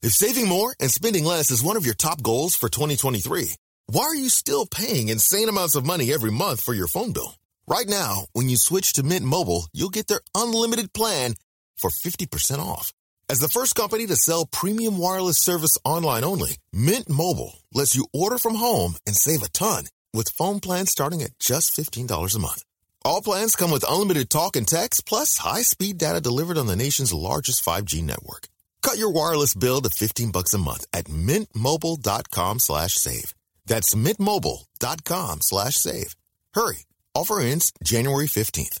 If saving more and spending less is one of your top goals for 2023, why are you still paying insane amounts of money every month for your phone bill? Right now, when you switch to Mint Mobile, you'll get their unlimited plan for 50% off. As the first company to sell premium wireless service online only, Mint Mobile lets you order from home and save a ton with phone plans starting at just $15 a month. All plans come with unlimited talk and text plus high-speed data delivered on the nation's largest 5G network. Cut your wireless bill to 15 bucks a month at mintmobile.com slash save. That's mintmobile.com slash save. Hurry. Offer ends January 15th.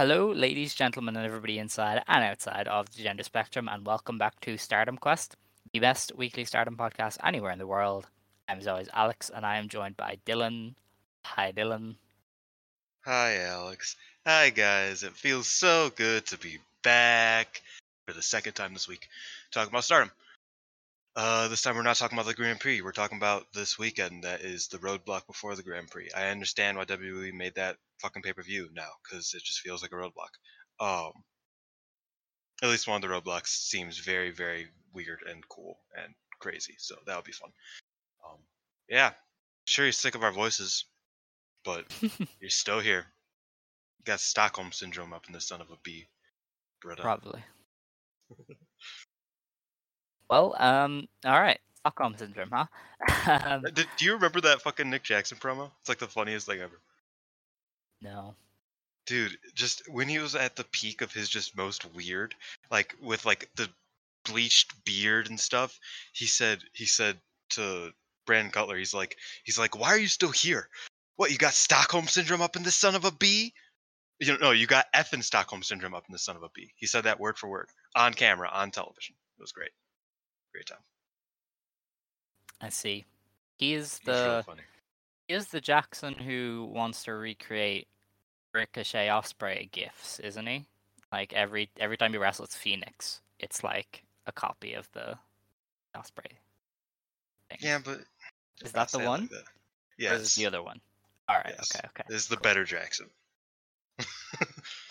Hello, ladies, gentlemen, and everybody inside and outside of the gender spectrum, and welcome back to Stardom Quest, the best weekly Stardom podcast anywhere in the world. I'm as always Alex, and I am joined by Dylan. Hi, Dylan. Hi, Alex. Hi, guys. It feels so good to be back for the second time this week talking about Stardom. Uh, this time we're not talking about the Grand Prix. We're talking about this weekend that is the roadblock before the Grand Prix. I understand why WWE made that fucking pay per view now because it just feels like a roadblock. Um, at least one of the roadblocks seems very, very weird and cool and crazy. So that would be fun. Um, yeah, sure you're sick of our voices, but you're still here. got Stockholm syndrome up in the son of a bee. Brother. Probably. well, um, all right. Stockholm syndrome, huh? um, Did, do you remember that fucking Nick Jackson promo? It's like the funniest thing ever. no. Dude, just when he was at the peak of his just most weird, like with like the bleached beard and stuff, he said he said to Brandon Cutler, he's like he's like, Why are you still here? What, you got Stockholm syndrome up in the son of a bee? You know, no, you got effing Stockholm syndrome up in the son of a bee. He said that word for word. On camera, on television. It was great. Great time. I see. He is the funny. he is the Jackson who wants to recreate Ricochet Osprey gifs, isn't he? Like every every time he wrestles Fenix, it's like a copy of the Osprey. Thing. Yeah, but Is that the it like one? that. Yes. the other one? All right. yes. Okay. Okay. This is the cool. better Jackson.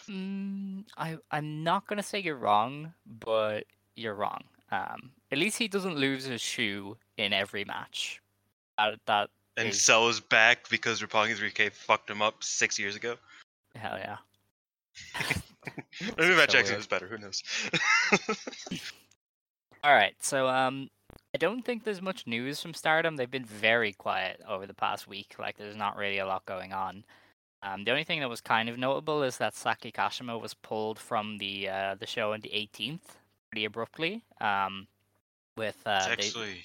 Mm, I I'm not gonna say you're wrong, but you're wrong. Um, at least he doesn't lose his shoe in every match. That that and is- back because Roppongi 3K fucked him up six years ago. hell yeah. Maybe Matt so Jackson weird. is better. Who knows? All right, so um, I don't think there's much news from Stardom. They've been very quiet over the past week. Like, there's not really a lot going on. Um, the only thing that was kind of notable is that Saki Kashima was pulled from the uh, the show on the 18th pretty abruptly. Um, with uh, they, actually.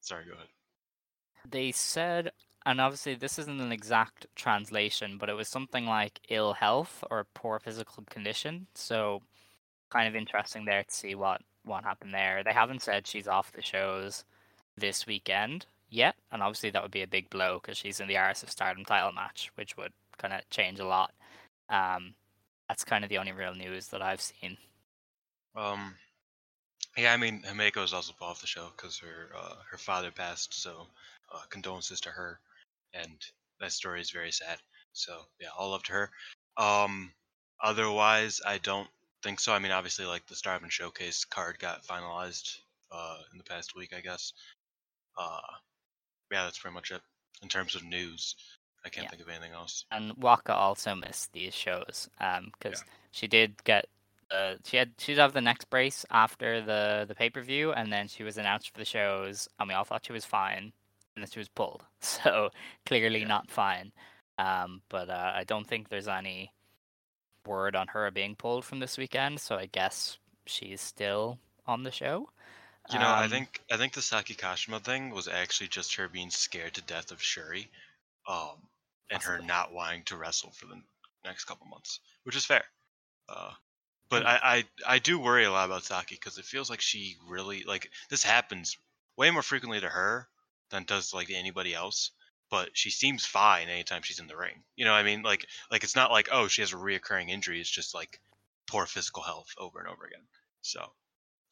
Sorry, go ahead. they said, and obviously this isn't an exact translation, but it was something like ill health or poor physical condition. So, kind of interesting there to see what what happened there. They haven't said she's off the shows this weekend yet, and obviously that would be a big blow because she's in the Artist of Stardom title match, which would kind of change a lot. Um, that's kind of the only real news that I've seen. Um, yeah, I mean, Himeka is also off the show because her uh, her father passed. So, uh, condolences to her, and that story is very sad. So, yeah, all love to her. Um, otherwise, I don't think so. I mean, obviously, like the Starman Showcase card got finalized uh, in the past week, I guess. Uh, yeah, that's pretty much it in terms of news. I can't Yeah. think of anything else. And Waka also missed these shows because she did get she had she'd have the next brace after the the pay per view, and then she was announced for the shows, and we all thought she was fine, and then she was pulled. So clearly Yeah. not fine. Um, but uh, I don't think there's any word on her being pulled from this weekend, so I guess she's still on the show. You know, I Um, think I think the Saki Kashima thing was actually just her being scared to death of Shuri, um, and her not wanting to wrestle for the next couple months, which is fair. Uh, but. I, I I do worry a lot about Saki because it feels like she really like this happens way more frequently to her than does like anybody else. But she seems fine anytime she's in the ring. You know, what I mean, like like it's not like oh she has a reoccurring injury. It's just like poor physical health over and over again. So I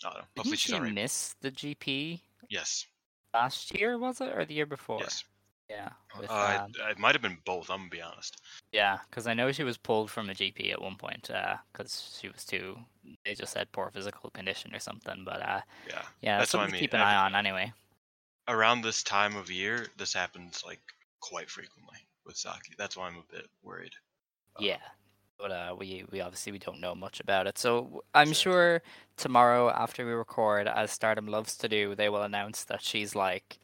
don't know. Hopefully didn't she's she alright. miss the GP Yes. last year? Was it or the year before? Yes. Yeah. With, Uh, um, it might have been both. I'm gonna be honest. Yeah, because I know she was pulled from the GP at one point because she was too. They just said poor physical condition or something. But uh, Yeah. yeah, That's what I something to keep an every- eye on anyway. Around this time of year, this happens like quite frequently with Saki. That's why I'm a bit worried. Uh, Yeah, but uh, we we obviously we don't know much about it. So I'm sure tomorrow after we record, as Stardom loves to do, they will announce that she's like,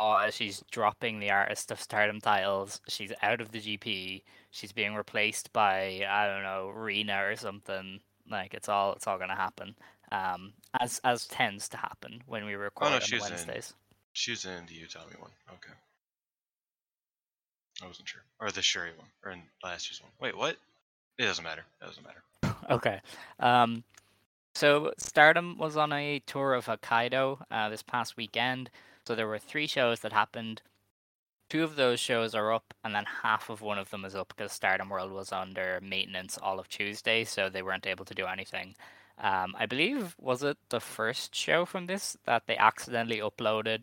oh, she's dropping the Artist of Stardom titles. She's out of the GP. She's being replaced by I don't know Rena or something. Like it's all it's all gonna happen. Um, as as tends to happen when we record on she's in. Wednesdays. She was in the Utami one. Okay. I wasn't sure. Or the Shuri one. Or in last year's one. Wait, what? It doesn't matter. It doesn't matter. Okay. Um, so Stardom was on a tour of Hokkaido uh, this past weekend. So there were three shows that happened. Two of those shows are up, and then half of one of them is up because Stardom World was under maintenance all of Tuesday, so they weren't able to do anything. Um, I believe was it the first show from this that they accidentally uploaded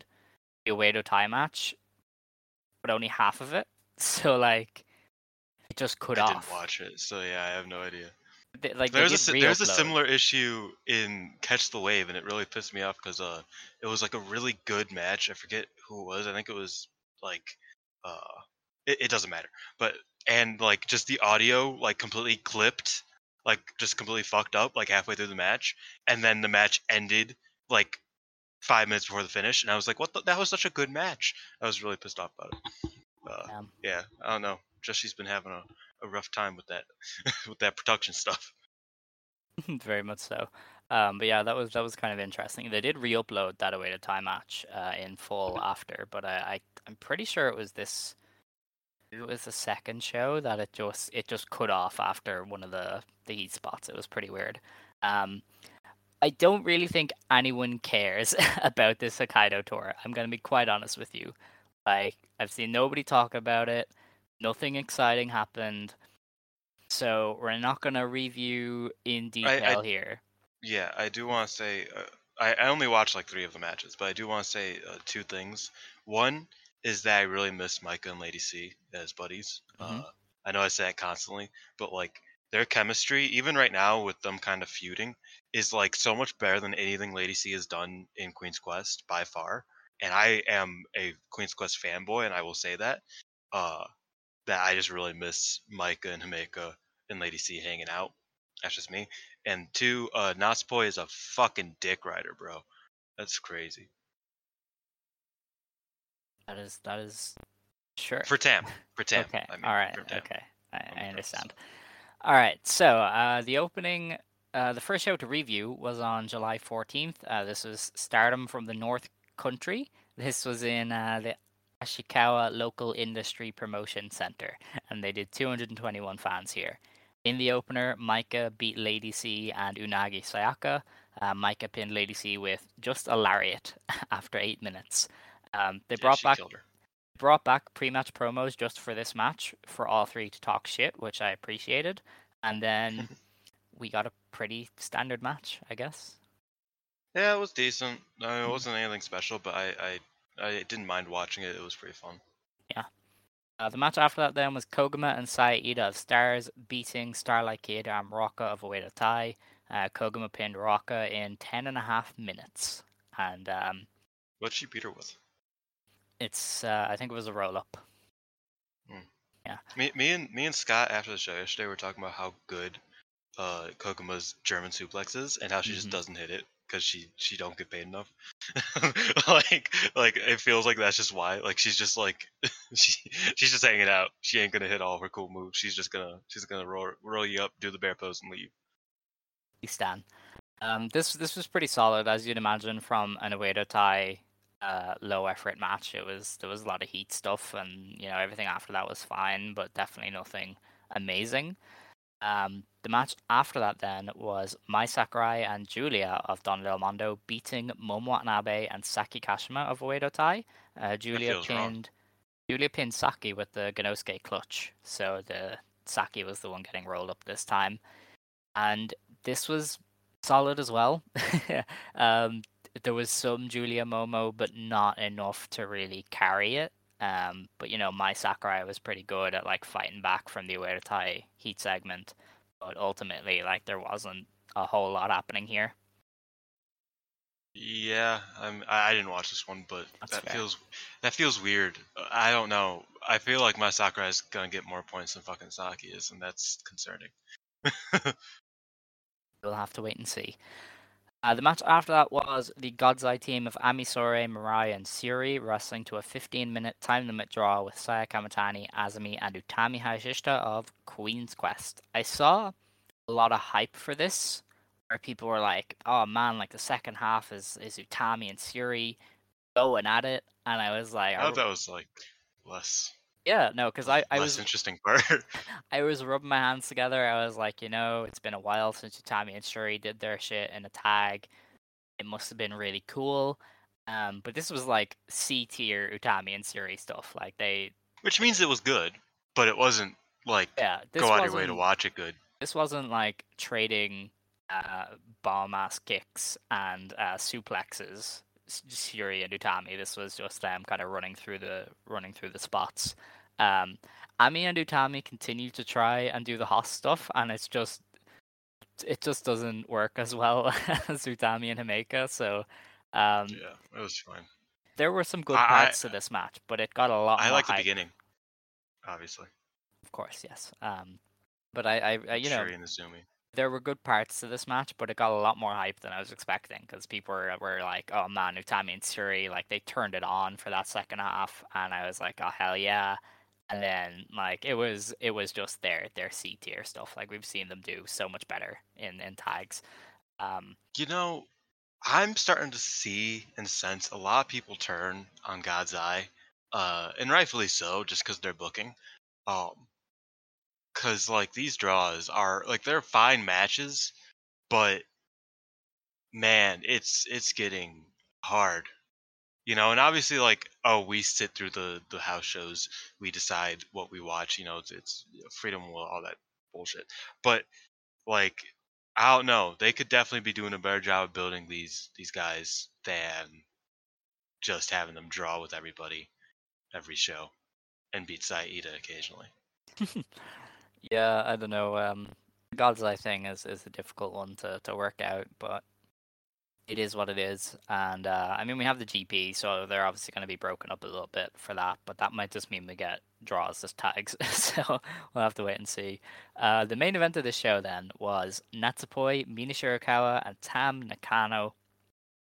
the Oedo Tai match, but only half of it. So like, it just cut I off. didn't watch it, so yeah, I have no idea. They- like There's a there's a similar issue in Catch the Wave, and it really pissed me off because uh, it was like a really good match. I forget who it was. I think it was like, uh, it, it doesn't matter. But and like just the audio like completely clipped, like just completely fucked up like halfway through the match, and then the match ended like five minutes before the finish, and I was like, what? The, that was such a good match. I was really pissed off about it. Uh, Um, yeah, I don't know. Jesse's been having a, a rough time with that with that production stuff. very much so. Um, but yeah, that was that was kind of interesting. They did re-upload that away to time match uh, in full after, but I, I I'm pretty sure it was this. It was the second show that it just it just cut off after one of the the heat spots. It was pretty weird. Um, I don't really think anyone cares about this Hokkaido tour. I'm gonna be quite honest with you. Like I've seen nobody talk about it. Nothing exciting happened. So we're not gonna review in detail here. Yeah, I do want to say uh, I, I only watched like three of the matches, but I do want to say uh, two things. One is that I really miss Maika and Lady C as buddies. Mhm. Uh, I know I say it constantly, but like their chemistry, even right now with them kind of feuding, is like so much better than anything Lady C has done in Queen's Quest by far. And I am a Queen's Quest fanboy, and I will say that. Uh, that I just really miss Maika and Himeka and Lady C hanging out. That's just me. And two, uh, Natsupoi is a fucking dick rider, bro. That's crazy. That is that is sure. For Tam. For Tam. okay. I mean, All right. Okay. I, I understand. All right. So uh, the opening, uh, the first show to review was on July 14th. Uh, this was Stardom from the North Country. This was in uh, the Asahikawa Local Industry Promotion Center, and they did 221 fans here. In the opener, Maika beat Lady C and Unagi Sayaka. Uh, Maika pinned Lady C with just a lariat after eight minutes. Um, they brought back brought back pre-match promos just for this match for all three to talk shit, which I appreciated. And then we got a pretty standard match, I guess. Yeah, it was decent. I mean, it wasn't anything special, but I, I, I didn't mind watching it. It was pretty fun. Yeah. Uh, the match after that then was Koguma and Saida of Stars beating Starlight Kid and Ruaka of Oedo Tai. Uh, Koguma pinned Ruaka in 10 and a half minutes. And um, What'd she beat her with? it's, uh, I think it was a roll up. Yeah me, me and me and Scott after the show yesterday were talking about how good uh Koguma's German suplex is and how she just Mhm. doesn't hit it because she she don't get paid enough. like like it feels like that's just why. Like she's just like she she's just hanging out. She ain't gonna hit all her cool moves. She's just gonna she's gonna roll roll you up, do the bear pose, and leave. Stan. Um, this this was pretty solid, as you'd imagine from an Oedo Tai uh, low effort match. It was there was a lot of heat stuff, and you know everything after that was fine, but definitely nothing amazing. Um, the match after that then was Mai Sakurai and Julia of Donna Del Mondo beating Momo Watanabe and Saki Kashima of Oedo Tai. Uh, Julia feels wrong. pinned Julia pinned Saki with the Gannosuke clutch, so the Saki was the one getting rolled up this time, and this was solid as well. um, there was some Julia Momo, but not enough to really carry it. Um, but you know, Mai Sakurai was pretty good at like fighting back from the Oedo Tai heat segment, but ultimately, like there wasn't a whole lot happening here. Yeah, I'm, I didn't watch this one, but That's that fair. feels that feels weird. I don't know. I feel like Mai Sakurai is gonna get more points than fucking Saki is, and that's concerning. We'll have to wait and see. Uh, the match after that was the God's Eye team of Ami Sourei, Mirai, and Shuri wrestling to a 15 minute time limit draw with Saya Kamatani, Azumi, and Utami Hayashishita of Queen's Quest. I saw a lot of hype for this, where people were like, oh man, like the second half is, is Utami and Shuri going at it. And I was like, I I- thought that was like less yeah, no, because I, I was interesting part. I was rubbing my hands together. I was like, you know, it's been a while since Utami and Shuri did their shit in a tag. It must have been really cool. Um, but this was like C tier Utami and Shuri stuff. Like they, Which means it was good, but it wasn't like yeah, this go out of your way to watch it good. this wasn't like trading uh, bomb ass kicks and uh, suplexes. Shuri and Utami. This was just them kind of running through the running through the spots. Um, Ami and Utami continue to try and do the Hoss stuff, and it's just it just doesn't work as well as Utami and Himeka. So um, Yeah, it was fine. there were some good I- I- parts to this match, but it got a lot. I like the hype, beginning, obviously. of course, yes. Um, but I, I, I you know, Shuri and Izumi. there were good parts to this match, but it got a lot more hype than I was expecting because people were, were like, "Oh man, Utami and Shuri!" Like they turned it on for that second half, and I was like, "Oh hell yeah!" And then like it was it was just their their C tier stuff. Like we've seen them do so much better in in tags. Um, You know, I'm starting to see and sense a lot of people turn on God's Eye, uh, and rightfully so, just because they're booking. Um, because like these draws are like they're fine matches, but man, it's it's getting hard. You know, and obviously, like, oh, we sit through the the house shows, we decide what we watch. You know, it's, it's freedom will, all that bullshit. But like, I don't know. They could definitely be doing a better job of building these these guys than just having them draw with everybody every show and beat Saida occasionally. yeah, I don't know. Um, God's Eye thing is is a difficult one to to work out, but it is what it is. And uh, I mean, we have the GP, so they're obviously going to be broken up a little bit for that. But that might just mean we get draws as tags. so we'll have to wait and see. Uh, the main event of the show then was Natsupoi, Mina Shirakawa, and Tam Nakano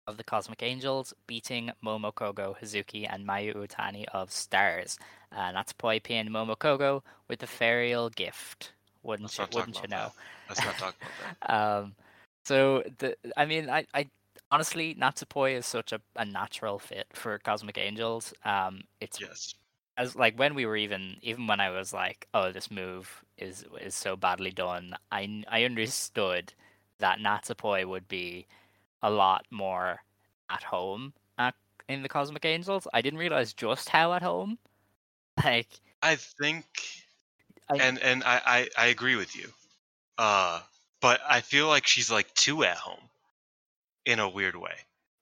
of the Cosmic Angels beating Momo Kogo, Hazuki, and Mayu Iwatani of Stars. Uh, Natsupoi pinned Momo Kogo with the Ferial Gift. Wouldn't Let's you, wouldn't you know? Let's not talk about that. um, so the I mean I, I honestly Natsupoi is such a, a natural fit for Cosmic Angels. Um, it's Yes. as like when we were even even when I was like, oh, this move is is so badly done. I I understood that Natsupoi would be a lot more at home at, in the Cosmic Angels. I didn't realize just how at home. Like I think I, and and I, I I agree with you. Uh but I feel like she's like too at home in a weird way.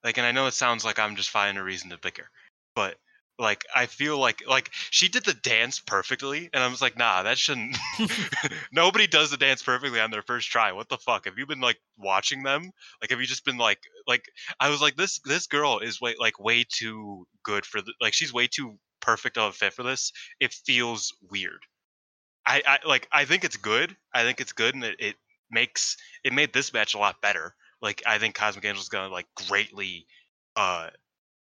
Like and I know it sounds like I'm just finding a reason to pick her. But like I feel like like she did the dance perfectly, and I was like, nah, that shouldn't. Nobody does the dance perfectly on their first try. What the fuck? Have you been like watching them? Like, have you just been like like I was like this this girl is way like way too good for the like she's way too perfect of a fit for this. It feels weird. I, I like I think it's good. I think it's good, and it, it makes it made this match a lot better. Like I think Cosmic Angel's gonna like greatly uh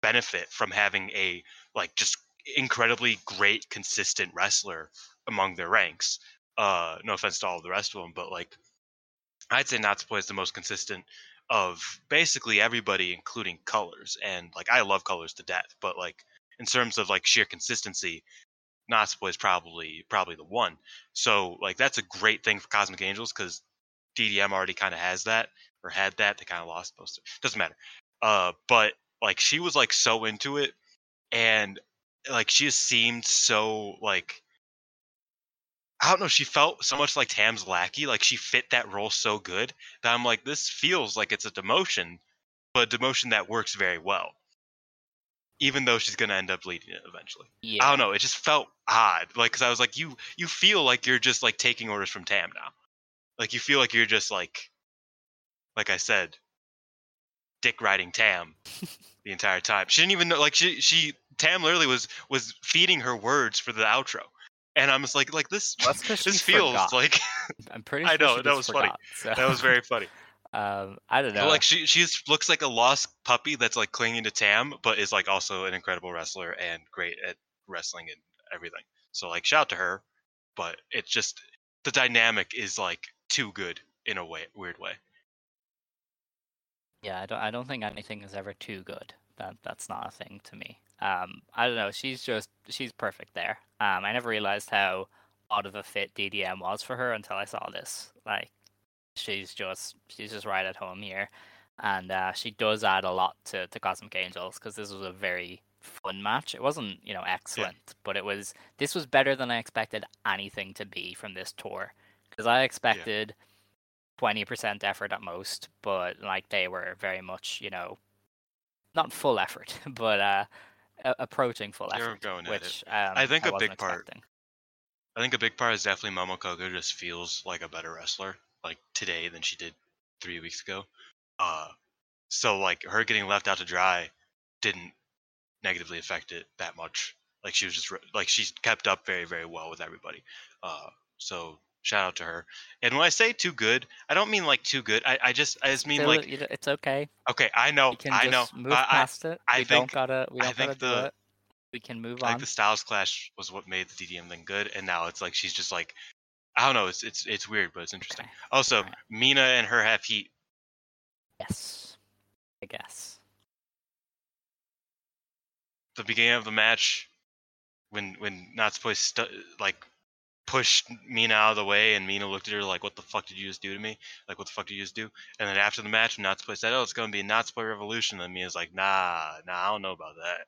benefit from having a like just incredibly great consistent wrestler among their ranks. Uh no offense to all the rest of them, but like I'd say Natsupoi is the most consistent of basically everybody including colors and like I love colors to death, but like in terms of like sheer consistency, Natsupoi is probably probably the one. So like that's a great thing for Cosmic Angels because DDM already kind of has that or had that. They kind of lost most of it. Doesn't matter. Uh, but like she was like so into it, and like she just seemed so like I don't know. She felt so much like Tam's lackey. Like she fit that role so good that I'm like, this feels like it's a demotion, but a demotion that works very well. Even though she's gonna end up leading it eventually. Yeah. I don't know. It just felt odd. Like, cause I was like, you you feel like you're just like taking orders from Tam now. Like you feel like you're just like, like I said, dick riding Tam the entire time. She didn't even know. Like she she Tam literally was was feeding her words for the outro, and I'm just like like this Well, this feels forgot. like I'm pretty I know, that was funny. forgot, that was very funny. um, I don't But, know. like she she looks like a lost puppy that's like clinging to Tam, but is like also an incredible wrestler and great at wrestling and everything. So like shout out to her, but it's just the dynamic is like too good in a way weird way. Yeah, I don't. I don't think anything is ever too good. That that's not a thing to me. Um, I don't know. She's just she's perfect there. Um, I never realized how out of a fit DDM was for her until I saw this. Like, she's just she's just right at home here, and uh, she does add a lot to to Cosmic Angels because this was a very fun match. It wasn't you know excellent, but it was this was better than I expected anything to be from this tour because I expected. 20% effort at most, but like they were very much, you know, not full effort, but uh a- approaching full were effort, going at which it. um, I think a wasn't big part- expecting. I think a big part is definitely Momokogo just feels like a better wrestler like today than she did three weeks ago. Uh, so like her getting left out to dry didn't negatively affect it that much. Like she was just like she's kept up very very well with everybody. Uh, so shout out to her. And when I say too good, I don't mean like too good. I, I just I just mean Still, like it's okay. okay, I know, We can I know. move I, past it. I we think- don't gotta. We I don't think gotta do the- it. We can move I on. think the Styles Clash was what made the DDM thing good, and now it's like she's just like I don't know. It's it's it's weird, but it's interesting. Okay. Also, Alright. Mina and her have heat. Yes, I guess. The beginning of the match, when when Natsupoi stu- like pushed Mina out of the way, and Mina looked at her like, "What the fuck did you just do to me? Like, what the fuck did you just do?" And then after the match, Natsupoi said, "Oh, it's gonna be a Natsupoi revolution," and Mina's like, "Nah, nah, I don't know about that.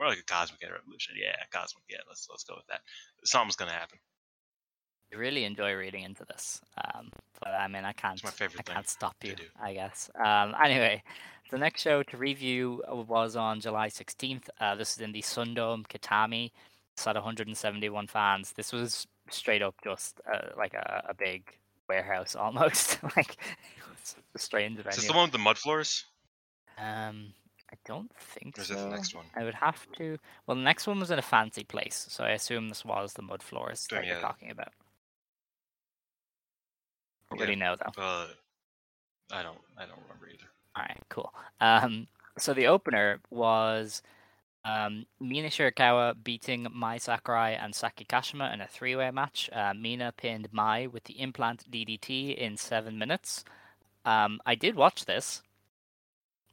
More like a cosmic revolution. Yeah, cosmic. Yeah, let's let's go with that. Something's gonna happen." I really enjoy reading into this. Um, but I mean, I can't. I can't stop you. I guess. Um, anyway, the next show to review was on July 16th. Uh, this is in the Sundome Kitami. Had 171 fans. This was straight up just uh, like a, a big warehouse almost. like it was a strange Is this the one with the mud floors? Um, I don't think Or is so. that the next one? I would have to. Well, the next one was in a fancy place, so I assume this was the mud floors that you're talking about. Don't Yeah. really know though. Uh, I don't I don't remember either. All right, cool. Um, so the opener was um, Mina Shirakawa beating Mai Sakurai and Saki Kashima in a three-way match. Uh, Mina pinned Mai with the implant DDT in seven minutes. Um, I did watch this.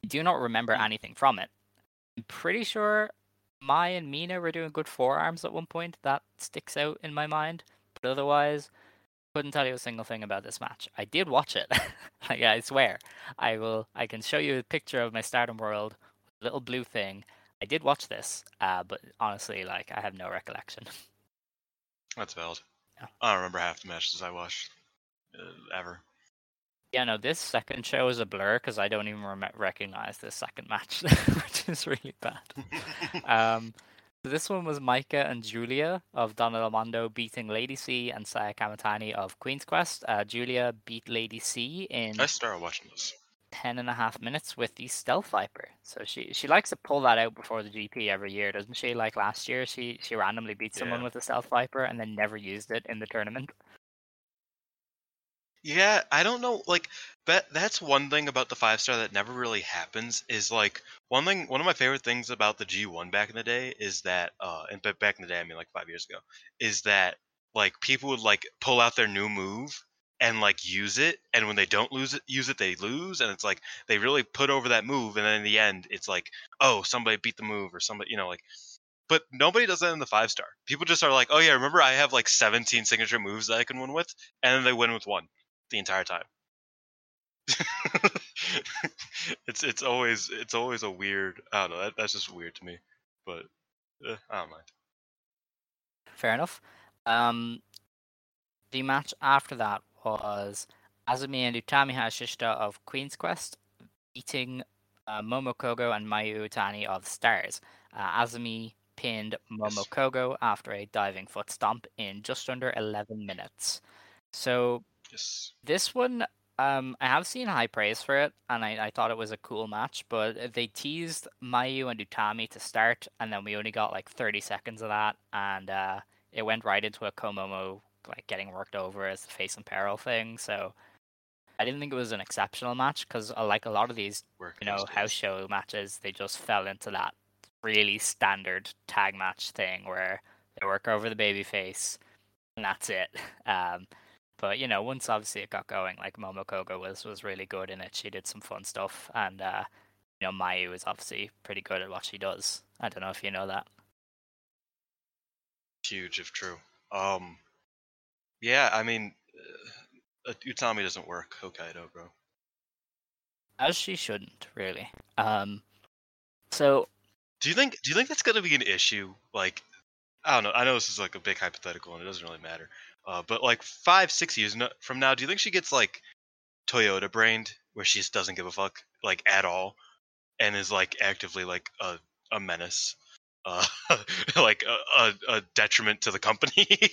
I do not remember Hmm. anything from it. I'm pretty sure Mai and Mina were doing good forearms at one point. That sticks out in my mind. But otherwise, couldn't tell you a single thing about this match. I did watch it. like, I swear. I will. I can show you a picture of my Stardom World little blue thing. I did watch this, uh, but honestly, like I have no recollection. That's valid. Yeah. I don't remember half the matches I watched uh, ever. Yeah, no, this second show is a blur because I don't even rem- recognize this second match, which is really bad. um, so this one was Maika and Julia of Donna Del Mondo beating Lady C and Saya Kamatani of Queen's Quest. Uh, Julia beat Lady C in I started watching this. 10 and a half minutes with the Stealth Viper. So she she likes to pull that out before the GP every year, doesn't she? Like last year, she she randomly beat someone Yeah. with the Stealth Viper and then never used it in the tournament. Yeah, I don't know. Like that that's one thing about the five star that never really happens is like one thing one of my favorite things about the G1 back in the day is that uh and back in the day I mean like 5 years ago is that like people would like pull out their new move and like use it and when they don't lose it use it they lose and it's like they really put over that move and then in the end it's like oh somebody beat the move or somebody you know like but nobody does that in the five star. People just are like, "Oh yeah, remember I have like 17 signature moves that I can win with," and then they win with one the entire time. it's it's always it's always a weird. I don't know. That, that's just weird to me, but uh, I don't mind. Fair enough. Um, the match after that was Azumi and Utami Hayashishita of Queen's Quest beating uh, Momokogo and Mayu Iwatani of Stars. Uh, Azumi pinned Momokogo after a diving foot stomp in just under 11 minutes. So Yes. this one, um, I have seen high praise for it, and I, I thought it was a cool match. But they teased Mayu and Utami to start, and then we only got like 30 seconds of that, and uh, it went right into a Komomo like getting worked over as the face and peril thing. So I didn't think it was an exceptional match because like a lot of these, Work you know, those house show matches, they just fell into that really standard tag match thing where they work over the baby face, and that's it. Um, but you know, once obviously it got going, like Momokogo was was really good in it. She did some fun stuff, and uh, you know, Mayu is obviously pretty good at what she does. I don't know if you know that. Huge if true. Um, yeah. I mean, uh, Utami doesn't work Hokkaido, bro. As she shouldn't, really. Um, so Do you think? Do you think that's gonna be an issue? Like, I don't know. I know this is like a big hypothetical, and it doesn't really matter. Uh, but like five, six years from now, do you think she gets like Toyota brained, where she just doesn't give a fuck, like at all, and is like actively like a a menace, uh, like a, a, a detriment to the company?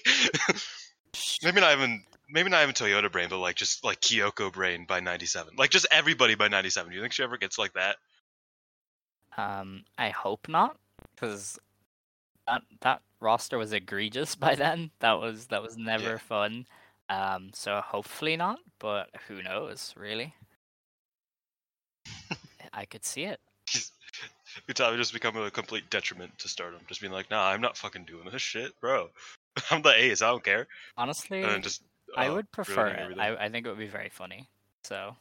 maybe not even. Maybe not even Toyota brain, but like just like Kyoko brain by '97. Like just everybody by '97. Do you think she ever gets like that? Um, I hope not, because that that roster was egregious by then. That was that was never Yeah. fun. Um, so hopefully not, but who knows, really? I could see it. Utami just become a complete detriment to stardom. Just being like, nah, I'm not fucking doing this shit, bro. I'm the ace. I don't care. Honestly, just I uh, would prefer it. I, I think it would be very funny. So,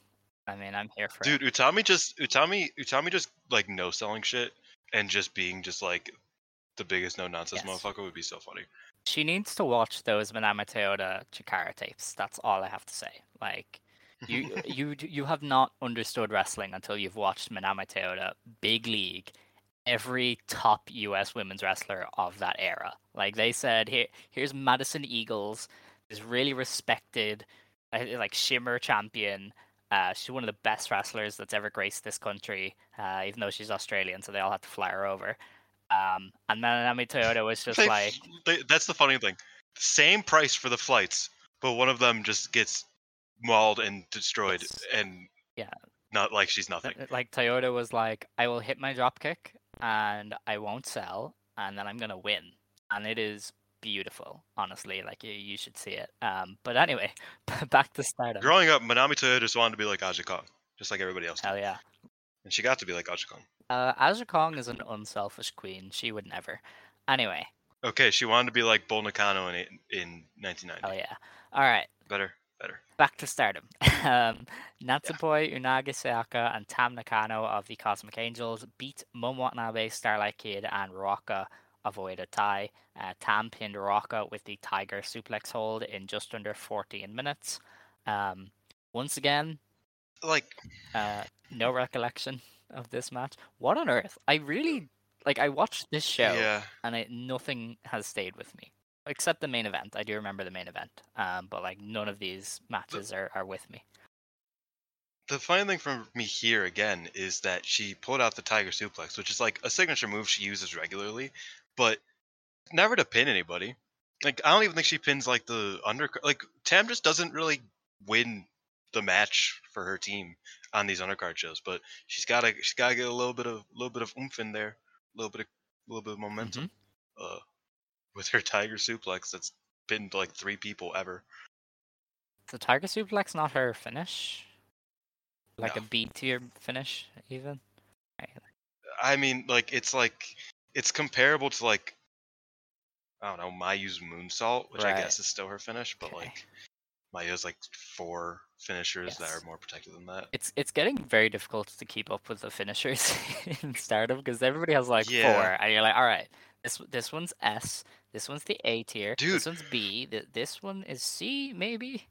I mean, I'm here for Dude, it. Utami just Utami Utami just like no selling shit and just being just like the biggest no nonsense Yes. motherfucker would be so funny. She needs to watch those Manami Toyota Chikara tapes. That's all I have to say. Like, you you you have not understood wrestling until you've watched Manami Toyota Big League, every top U.S. women's wrestler of that era. Like they said, here here's Madison Eagles, this really respected, uh, like Shimmer champion. Uh, she's one of the best wrestlers that's ever graced this country, uh, even though she's Australian, so they all had to fly her over. Um, and Manami Toyota was just They- like, they- that's the funny thing. Same price for the flights, but one of them just gets mauled and destroyed, and Yeah. not like she's nothing. Like Toyota was like, I will hit my drop kick and I won't sell, and then I'm gonna win, and it is beautiful. Honestly, like you, you should see it. Um, but anyway, back to Stardom. Growing up, Manami Toyota just wanted to be like Aja Kong, just like everybody else. Did. Hell yeah. And she got to be like Aja Kong. Uh, Aja Kong is an unselfish queen. She would never. Anyway, Okay, she wanted to be like Bull Nakano in in 1990. hell yeah. All right, Better, better. back to Stardom. um, Natsupoi, Unagi Sayaka, and Tam Nakano of the Cosmic Angels beat Momo Watanabe, Starlight Kid, and Ruaka of Oedo Tai. Uh, Tam pinned Ruaka with the Tiger Suplex hold in just under 14 minutes. Um, once again, Like, uh, no recollection of this match. What on earth? I really like. I watched this show yeah, and it, nothing has stayed with me except the main event. I do remember the main event, um, but like none of these matches are, are with me. the funny thing for me here again is that she pulled out the tiger suplex, which is like a signature move she uses regularly, but never to pin anybody. Like I don't even think she pins like the under like Tam just doesn't really win the match for her team on these undercard shows, but she's gotta she's gotta get a little bit of a little bit of oomph in there, a little bit of a little bit of momentum. Uh, with her tiger suplex that's pinned like three people ever. The Tiger Suplex not her finish? Like a No. B tier finish, even? I mean, like it's like it's comparable to like I don't know Mayu's moonsault, which I guess is still her finish, but Okay. like Mayu's like four finishers that are more protected than that. It's it's getting very difficult to keep up with the finishers in Stardom because everybody has like Yeah. four, and you're like, all right, this this one's S, this one's the A tier, Dude. this one's B, th- this one is C, maybe.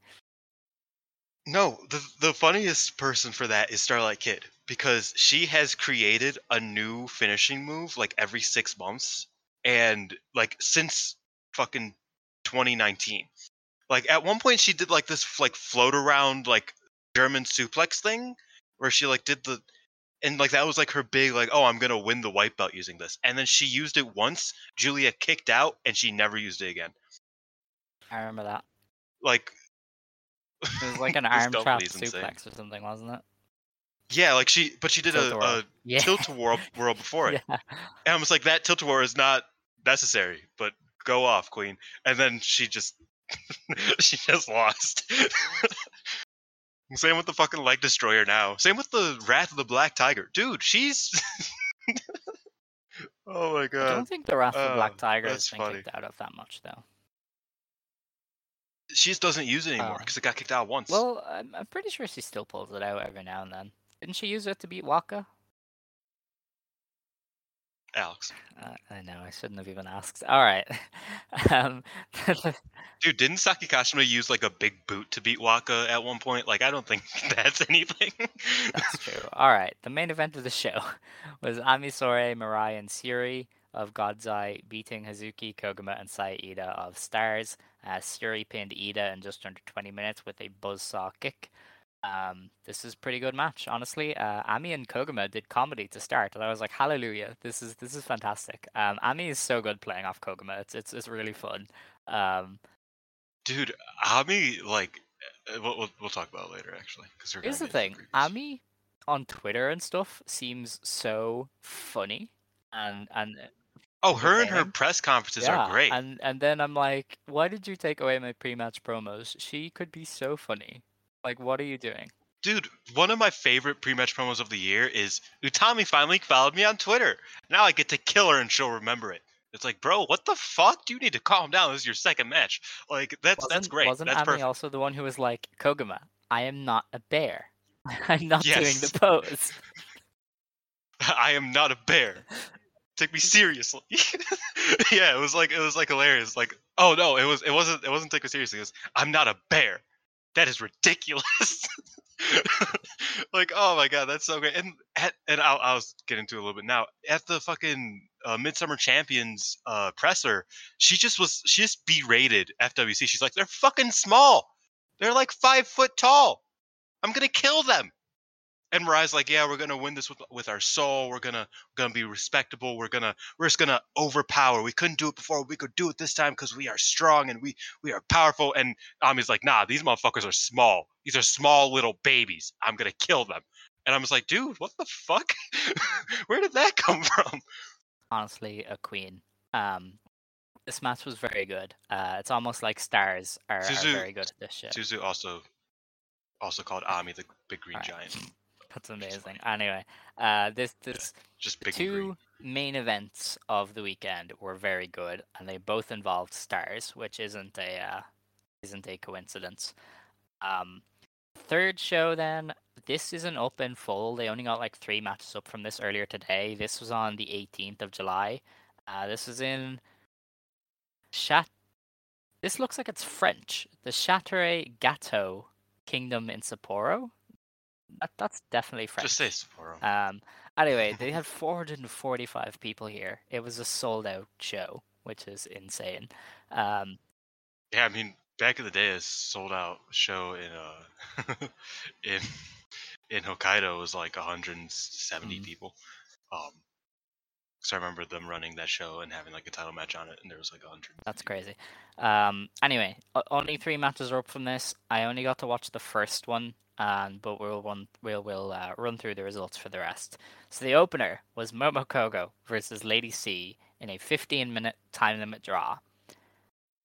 No, the the funniest person for that is Starlight Kid because she has created a new finishing move like every six months, and like since fucking 2019. Like at one point she did like this like float around like German suplex thing where she like did the and like that was like her big like oh I'm gonna win the white belt using this and then she used it once Julia kicked out and she never used it again I remember that. like It was like an arm trap suplex or something, wasn't it? yeah like she but she did a, Tilt-a-whirl. a yeah. tilt a whirl whirl before it yeah. And I was like, that tilt a whirl is not necessary, but go off, Queen. And then she just she just lost. Same with the fucking leg destroyer now. Same with the Wrath of the Black Tiger. Dude, she's Oh my god. I don't think the Wrath of the uh, Black Tiger has been funny. kicked out of that much, though. She just doesn't use it anymore Uh, because it got kicked out once. Well, I'm, I'm pretty sure she still pulls it out every now and then. Didn't she use it to beat Waka? Alex. Uh, I know, I shouldn't have even asked. All right. um, Dude, didn't Saki Kashima use like a big boot to beat Waka at one point? Like I don't think that's anything. That's true. All right. The main event of the show was Ami Sourei, Mirai, and Shuri of God's Eye beating Hazuki, Koguma, and Saya Iida of Stars. Uh, Shuri pinned Iida in just under 20 minutes with a buzzsaw kick. Um, this is a pretty good match, honestly. Uh, Ami and Koguma did comedy to start, and I was like, "Hallelujah! This is this is fantastic." Um, Ami is so good playing off Koguma. It's it's, it's really fun. Um, Dude, Ami like uh, we'll, we'll, we'll talk about it later actually because Here's the thing, Ami on Twitter and stuff seems so funny, and and Oh, her and her press conferences yeah, are great. And and then I'm like, why did you take away my pre-match promos? She could be so funny. Like, what are you doing? Dude, one of my favorite pre-match promos of the year is Utami finally followed me on Twitter. Now I get to kill her and she'll remember it. It's like, bro, what the fuck? You need to calm down. This is your second match. Like that's that's Wasn't- great. Wasn't that's Ami perfect. also the one who was like, Koguma, I am not a bear. I'm not doing the pose. I am not a bear. Take me seriously. yeah, it was like it was like hilarious. Like, oh no, it was it wasn't it wasn't take me seriously. It was I'm not a bear. That is ridiculous. like, oh my god, that's so great. And at, and I'll, I'll get into a little bit now. At the fucking uh, Midsummer Champions uh, presser, she just was she just berated FWC. She's like, they're fucking small. They're like five foot tall. I'm gonna kill them. And Mariah's like, yeah, we're gonna win this with with our soul. We're gonna gonna be respectable. We're gonna we're just gonna overpower. We couldn't do it before. We could do it this time because we are strong and we we are powerful. And Ami's like, nah, these motherfuckers are small. These are small little babies. I'm gonna kill them. And I was like, dude, what the fuck? Where did that come from? Honestly, a queen. Um, this match was very good. Uh, it's almost like stars are, are Suzu- very good at this shit. Suzu also also called Ami the big green Alright. giant. That's amazing. Anyway, uh, this this Just two main events of the weekend were very good, and they both involved stars, which isn't a uh, isn't a coincidence. Um, third show then. This is an open in full. They only got like three matches up from this earlier today. This was on the 18th of July. Uh, this is in Chat. This looks like it's French. The Chateraise Gateaux Kingdom in Sapporo. That, that's definitely French. Just say Sapporo. Um. Anyway, they had 445 people here. It was a sold out show, which is insane. Um. Yeah, I mean, back in the day, a sold out show in uh in in Hokkaido was like 170 Mhm. people. Um, so I remember them running that show and having like a title match on it, and there was like a 100. That's crazy. Um, anyway, only three matches are up from this. I only got to watch the first one, and but we'll run we'll we'll uh, run through the results for the rest. So the opener was Momokogo versus Lady C in a 15 minute time limit draw.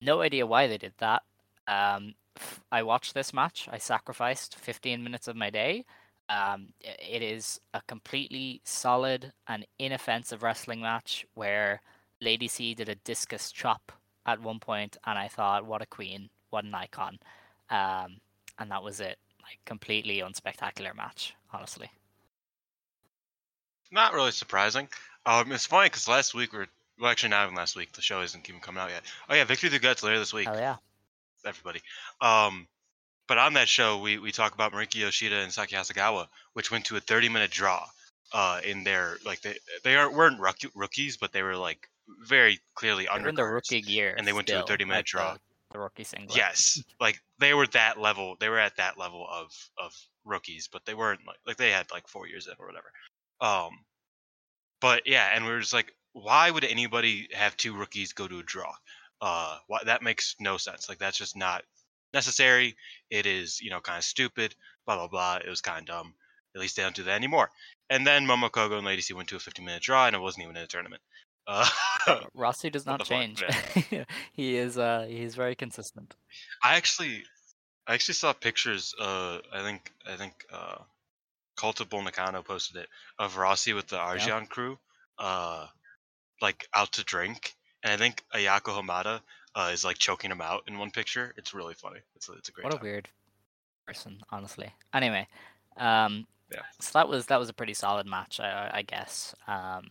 No idea why they did that. Um, f- I watched this match. I sacrificed 15 minutes of my day. Um, it is a completely solid and inoffensive wrestling match where Lady C did a discus chop at one point, and I thought, what a queen, what an icon. Um, and that was it. Like, completely unspectacular match, honestly. Not really surprising. Um, it's funny because last week we are well, actually not even last week. The show isn't even coming out yet. Oh yeah, Victory the Guts later this week. Hell yeah. everybody. Um, but on that show, we, we talk about Mariki Yoshida and Saki Hasagawa, which went to a 30 minute draw. Uh, in their like they they aren't weren't rookie, rookies, but they were like very clearly under in the rookie year. and they went to a 30 minute like draw. The, the rookie single. Yes, like they were that level. They were at that level of of rookies, but they weren't like like they had like four years in or whatever. Um, but yeah, and we were just like, why would anybody have two rookies go to a draw? Uh, why, that makes no sense. Like that's just not necessary. It is you know kind of stupid. Blah blah blah. It was kind of dumb. At least they don't do that anymore. And then Momo Kogo and Lady C went to a 15 minute draw, and it wasn't even in a tournament. Uh, Rossi does not change. he is uh he's very consistent. I actually, I actually saw pictures. Uh, I think I think uh, Cultable Nakano posted it of Rossi with the Arjan crew, uh, like out to drink, and I think Ayako Hamada uh, is like choking him out in one picture. It's really funny. It's a, it's a great. What a weird person, honestly. Anyway, um, Yeah. so that was that was a pretty solid match, I, I guess. Um,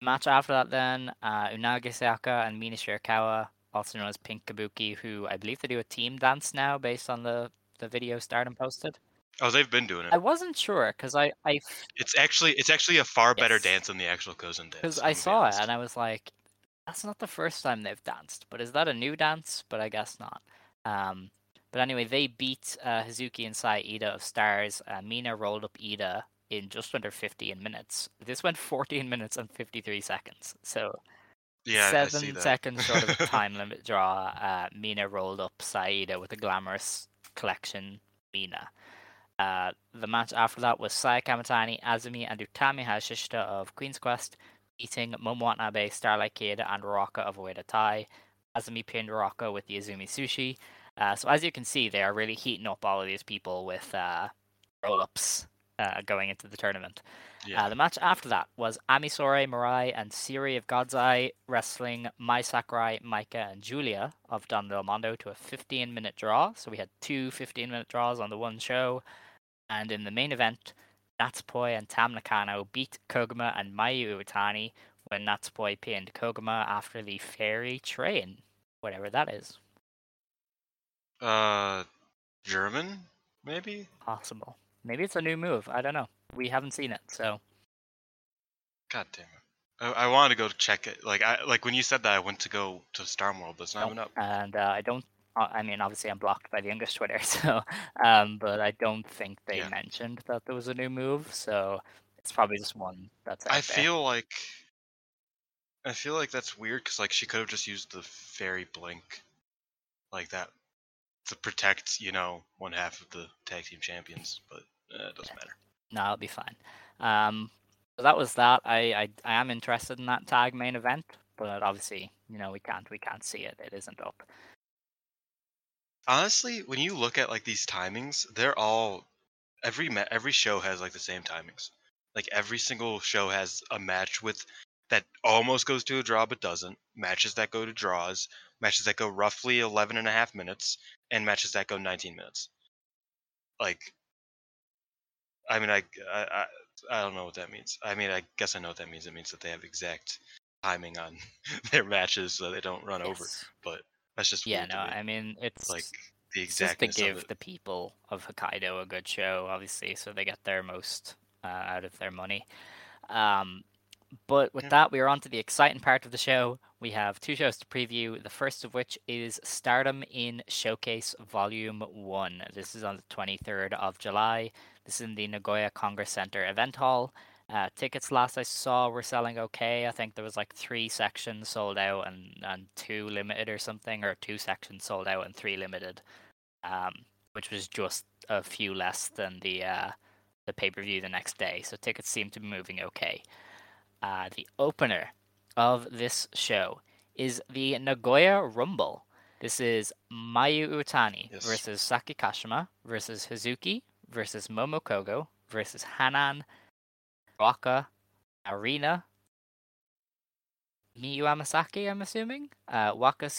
match after that, then uh, Unagi Sayaka and Mina Shirakawa, also known as Pink Kabuki, who I believe they do a team dance now based on the the video Stardom posted. Oh, they've been doing it. I wasn't sure because I, I. It's actually it's actually a far better Yes. dance than the actual Kozen dance. because I saw it and I was like, that's not the first time they've danced, but is that a new dance? But I guess not. Um, but anyway, they beat uh, Hazuki and Saya Iida of Stars. Uh, Mina rolled up Iida in just under 15 minutes. This went 14 minutes and 53 seconds. So yeah, seven seconds short of time limit draw. Uh, Mina rolled up Saida with a glamorous collection. Mina. Uh, the match after that was Saya Kamatani, Azumi, and Utami Hayashishita of Queen's Quest beating Momo Watanabe, Starlight Kid, and Ruaka of Oedo Tai. Azumi pinned Ruaka with the Azumi Sushi. Uh, so as you can see, they are really heating up all of these people with uh, roll-ups uh, going into the tournament. yeah. Uh, the match after that was Ami Sourei, Mirai, and Shuri of God's Eye wrestling Mai Sakurai, Maika, and Julia of Donna Del Mondo to a 15 minute draw. So we had two 15 minute draws on the one show. And in the main event, Natsupoi and Tam Nakano beat Koguma and Mayu Iwatani when Natsupoi pinned Koguma after the fairy train, whatever that is. Uh, German maybe. Possible. Maybe it's a new move. I don't know. We haven't seen it, so God damn it. I, I wanted to go to check it. Like I like when you said that I went to go to Star World, but it's not No, even up. and uh, I don't. I mean, obviously, I'm blocked by the English Twitter, so um, but I don't think they Yeah. mentioned that there was a new move, so it's probably just one that's. I there. feel like I feel like that's weird because like she could have just used the fairy blink like that to protect you know one half of the tag team champions, but uh, it doesn't matter. no, it'll be fine. Um, so that was that. I, I I am interested in that tag main event, but obviously, you know, we can't we can't see it. It isn't up. Honestly, when you look at like these timings, they're all every ma- every show has like the same timings. Like every single show has a match with that almost goes to a draw but doesn't, matches that go to draws, matches that go roughly 11 and a half minutes, and matches that go 19 minutes. Like I mean I I I, I don't know what that means. I mean I guess I know what that means. It means that they have exact timing on their matches so they don't run over. But that's just Yeah, no. I mean it's like the just to give the people of Hokkaido a good show, obviously, so they get their most uh, out of their money. Um, but with Yeah. that, we are on to the exciting part of the show, we have two shows to preview. The first of which is Stardom in Showcase Volume 1. This is on the 23rd of July. This is in the Nagoya Congress Center event hall. Uh, tickets last I saw were selling okay. I think there was like three sections sold out and, and two limited or something, or two sections sold out and three limited, um, which was just a few less than the uh, the pay per view the next day. So tickets seem to be moving okay. Uh, the opener of this show is the Nagoya Rumble. This is Mayu Iwatani Yes. versus Saki Kashima versus Hazuki versus Momo Kogo versus Hanan, Waka, Arena, Miyu Amasaki, I'm assuming, uh, Waka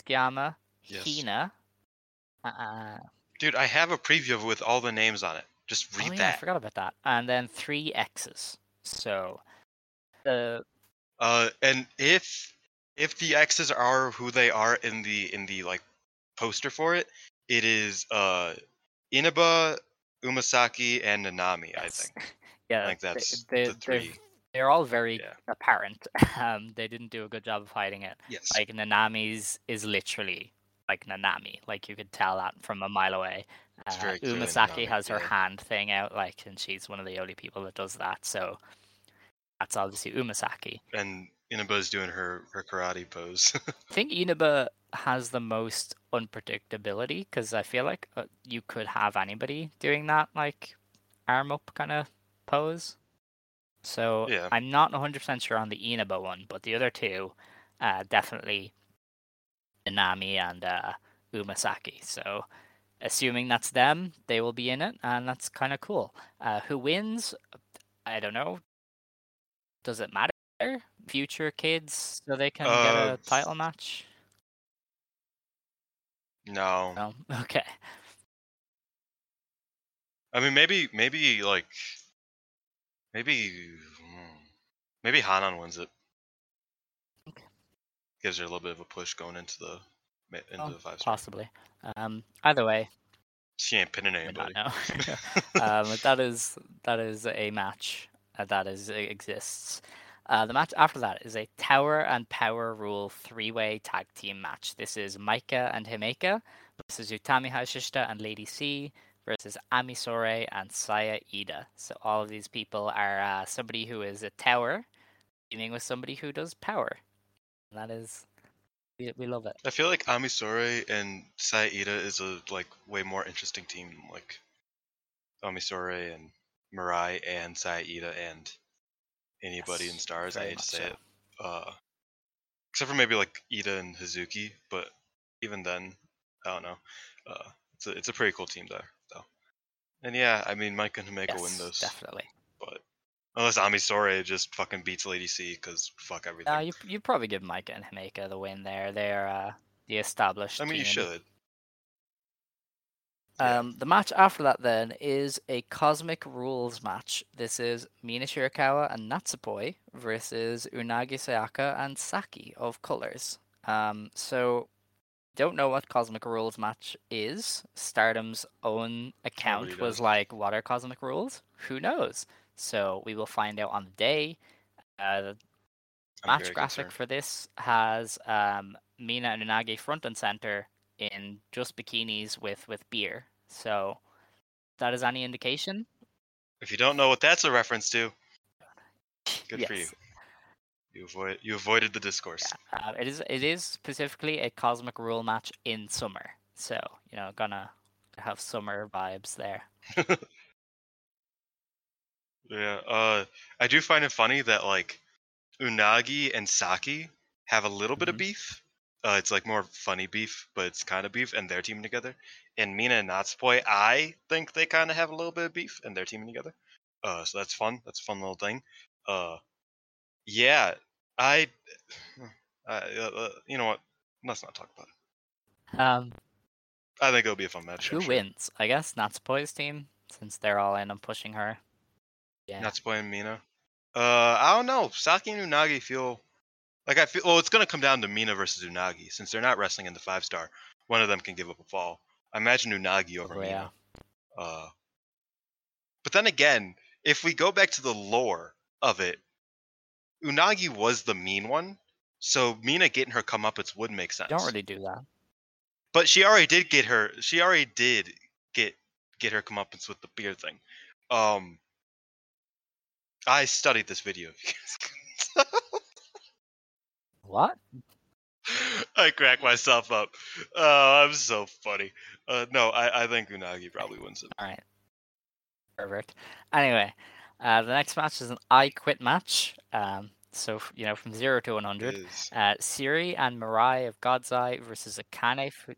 Yes. Hina. Uh, Dude, I have a preview of it with all the names on it. Just read oh, yeah, I forgot about that. And then three X's. So, the Uh, and if if the X's are who they are in the in the like poster for it, it is uh Inaba, Umasaki, and Nanami. I think. Yeah, think they- that's they, the they're- three. They're all very Yeah. apparent. Um, they didn't do a good job of hiding it. Yes. Like Nanami's is literally like Nanami. Like you could tell that from a mile away. Uh, Umasaki has her yeah. hand thing out, like, and she's one of the only people that does that. So that's obviously Umasaki. and Inaba's doing her her karate pose. I think Inaba has the most unpredictability because I feel like uh, you could have anybody doing that, like arm up kind of pose. So Yeah. I'm not 100% sure on the Inaba one, but the other two, uh, definitely Inami and uh, Umasaki. So assuming that's them, they will be in it, and that's kind of cool. Uh, who wins? I don't know. Does it matter? Future kids, so they can get Uh, a title match? no. No. Okay. I mean maybe maybe like maybe hmm, maybe Hanan wins it. Okay. Gives her a little bit of a push going into the into Oh, the five star. Possibly. Um, either way, She ain't pinning anybody. know. um, that is that is a match uh, that is exists. Uh, the match after that is a Tower and Power Rule three-way tag team match. This is Maika and Himeka versus Utami Hayashishita and Lady C versus Ami Sourei and Saya Iida. So all of these people are uh, somebody who is a tower teaming with somebody who does power. And that is, we, we love it. I feel like Ami Sourei and Saya Iida is a like way more interesting team than like Ami Sourei and Mirai and Saya Iida and anybody in stars. I hate to say so. it. Uh, except for maybe like Iida and Hazuki, but even then, I don't know. Uh, it's a it's a pretty cool team there though. And yeah, I mean Maika and Himeka win Yes, those, definitely. but unless Ami Sourei just fucking beats Lady C because fuck everything. Uh, you you probably give Maika and Himeka the win there. They're uh, the established. I mean, you should. Um, the match after that then is a Cosmic Rules match. This is Mina Shirakawa and Natsupoi versus Unagi Sayaka and Saki of Colors. Um, so don't know what Cosmic Rules match is. Stardom's own account was like, "What are Cosmic Rules? Who knows?" So we will find out on the day. Uh, the match graphic concerned. for this has um, Mina and Unagi front and center in just bikinis with with beer. So that is any indication. If you don't know what that's a reference to, good for you. You avoid you avoided the discourse. Uh, it is it is specifically a cosmic rule match in summer. So you know, gonna have summer vibes there. Yeah. Uh, I do find it funny that like Unagi and Saki have a little bit of Mhm. beef. Uh, it's like more funny beef, but it's kind of beef, and they're teaming together. And Mina and Natsupoi, I think they kind of have a little bit of beef, and they're teaming together. Uh, so that's fun. That's a fun little thing. Uh, yeah, I, I uh, uh, you know what? Let's not talk about it. Um, I think it'll be a fun match. who sure. wins? I guess Natsupoi's team, since they're all in and pushing her. Yeah. Natsupoi and Mina. Uh, I don't know. Saki and Unagi feel like I feel. Well, it's gonna come down to Mina versus Unagi since they're not wrestling in the five star. One of them can give up a fall. I imagine Unagi over Oh, yeah. Mina. Uh, but then again, if we go back to the lore of it, Unagi was the mean one, So Mina getting her comeuppance would make sense. Don't really do that. But she already did get her. She already did get get her comeuppance with the beard thing. Um, I studied this video. What? I crack myself up. Oh, I'm so funny. Uh, no, I, I think Unagi probably wins it. All right. Perfect. Anyway, uh, the next match is an I Quit match. Um, so you know, from zero to hundred. Uh, Shuri and Mirai of God's Eye versus Akane. Fu-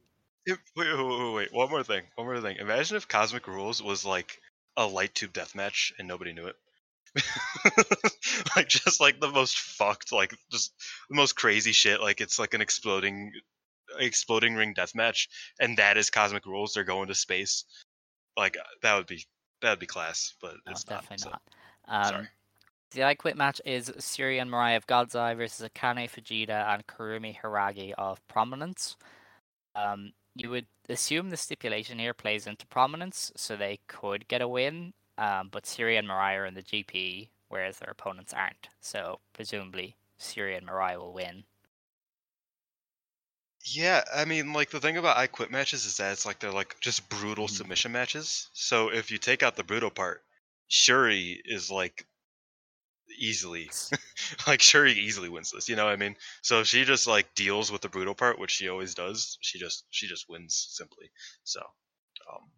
Wait, wait, wait, wait. One more thing. One more thing. Imagine if Cosmic Rules was like a light tube death match and nobody knew it. like just like the most fucked, like just the most crazy shit. Like it's like an exploding, exploding ring death match, and that is Cosmic Rules. They're going to space. Like that would be that would be class, but No, it's definitely not. not. Um, sorry. The I Quit match is Shuri and Mirai of God's Eye versus Akane Fujita and Kurumi Hiragi of Prominence. Um, you would assume the stipulation here plays into Prominence, so they could get a win. Um, but Shuri and Mirai are in the GP, whereas their opponents aren't. So presumably Shuri and Mirai will win. Yeah, I mean, like the thing about I Quit matches is that it's like they're like just brutal Mhm. submission matches. So if you take out the brutal part, Shuri is like easily, like Shuri easily wins this. You know what I mean? So if she just like deals with the brutal part, which she always does, she just she just wins simply. So, um,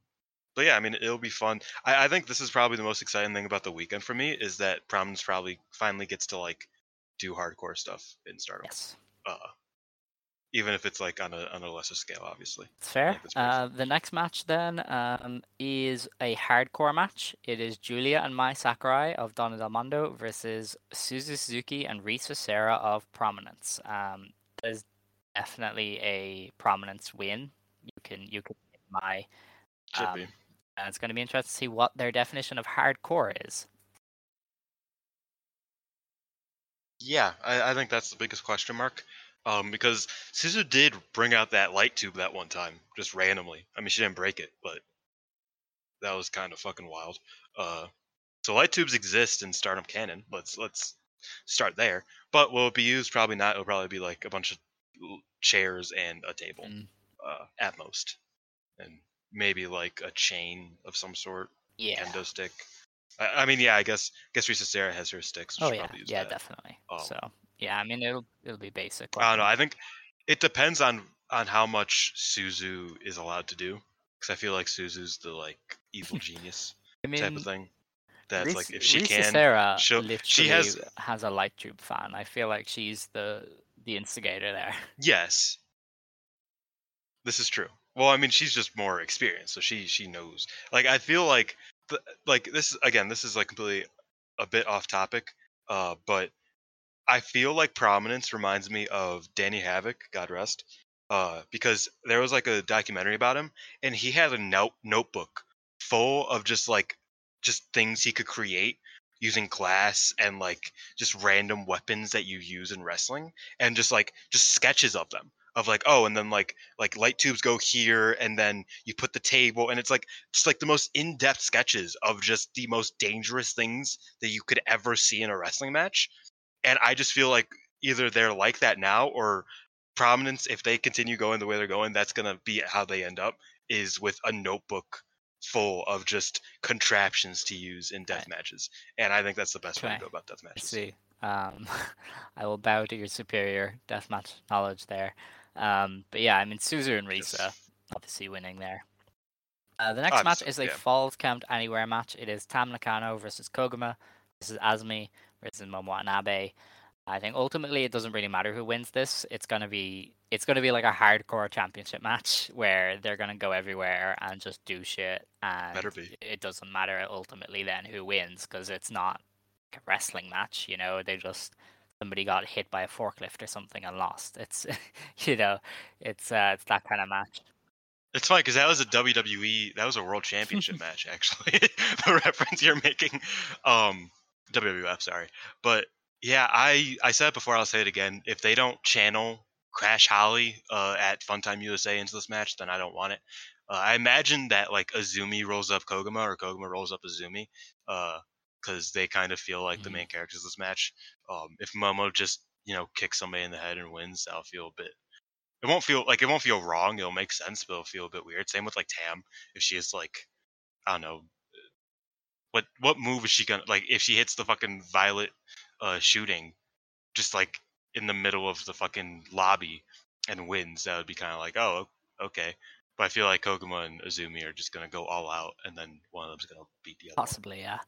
but yeah, I mean, it'll be fun. I, I think this is probably the most exciting thing about the weekend for me is that Prominence probably finally gets to like do hardcore stuff in Stardom. Yes, Uh, even if it's like on a on a lesser scale, obviously. it's fair. Uh, the next match then um, is a hardcore match. It is Julia and Mai Sakurai of Donna Del Mondo versus Suzu Suzuki and Risa Sera of Prominence. Um, there's definitely a Prominence win. You can you can hit Mai. Should Um, be. And it's going to be interesting to see what their definition of hardcore is. Yeah, I, I think that's the biggest question mark. Um, because Suzu did bring out that light tube that one time, just randomly. I mean, she didn't break it, but that was kind of fucking wild. Uh, so light tubes exist in Stardom canon. Let's let's start there. But will it be used? Probably not. It'll probably be like a bunch of chairs and a table, Mm. uh, at most, and maybe like a chain of some sort, Yeah. kendo stick. I, I mean, yeah, I guess guess Risa Sera has her sticks. Oh yeah, yeah, that. definitely. Um, so yeah, I mean it'll it'll be basic. I don't know. I think it depends on on how much Suzu is allowed to do, because I feel like Suzu's the like evil genius I mean, type of thing. That's like if she Risa can, literally she has- has a light tube fan. I feel like she's the the instigator there. yes, this is true. Well, I mean, she's just more experienced, so she she knows. Like I feel like the, like this is again, this is like completely a bit off topic, uh, but I feel like Prominence reminds me of Danny Havoc, God rest, uh, because there was like a documentary about him, and he had a note notebook full of just like just things he could create using glass and like just random weapons that you use in wrestling, and just like just sketches of them of like oh and then like like light tubes go here and then you put the table and it's like just like the most in-depth sketches of just the most dangerous things that you could ever see in a wrestling match and I just feel like either they're like that now or prominence if they continue going the way they're going that's going to be how they end up is with a notebook full of just contraptions to use in death Right. matches and I think that's the best way to go about death I matches. see. Um, I will bow to your superior death match knowledge there. Um, but yeah, I mean Suzu and Yes. Risa obviously winning there. Uh, the next match is a yeah. Falls Count Anywhere match. It is Tam Nakano versus Koguma this is versus Momo Watanabe. I think ultimately it doesn't really matter who wins this. It's gonna be it's gonna be like a hardcore championship match where they're gonna go everywhere and just do shit. And Better be. it doesn't matter ultimately then who wins because it's not a wrestling match. You know, they just somebody got hit by a forklift or something and lost. It's you know, it's uh, it's that kind of match. It's funny because that was a WWE, that was a World Championship match, actually. the reference you're making, um, WWF, sorry, but yeah, I I said it before, I'll say it again. If they don't channel Crash Holly uh, at Funtime USA into this match, then I don't want it. Uh, I imagine that like Azumi rolls up Koguma or Koguma rolls up Azumi, because they kind of feel like the Mhm. main characters of this match. Um, if Momo just you know, kicks somebody in the head and wins, I'll feel a bit. It won't feel like it won't feel wrong. It'll make sense, but it'll feel a bit weird. Same with like Tam, if she is like, I don't know, what what move is she gonna like? If she hits the fucking violet uh shooting, just like in the middle of the fucking lobby and wins, that would be kind of like, oh, okay. But I feel like Koguma and Azumi are just gonna go all out, and then one of them's gonna beat the other. one. Possibly, yeah.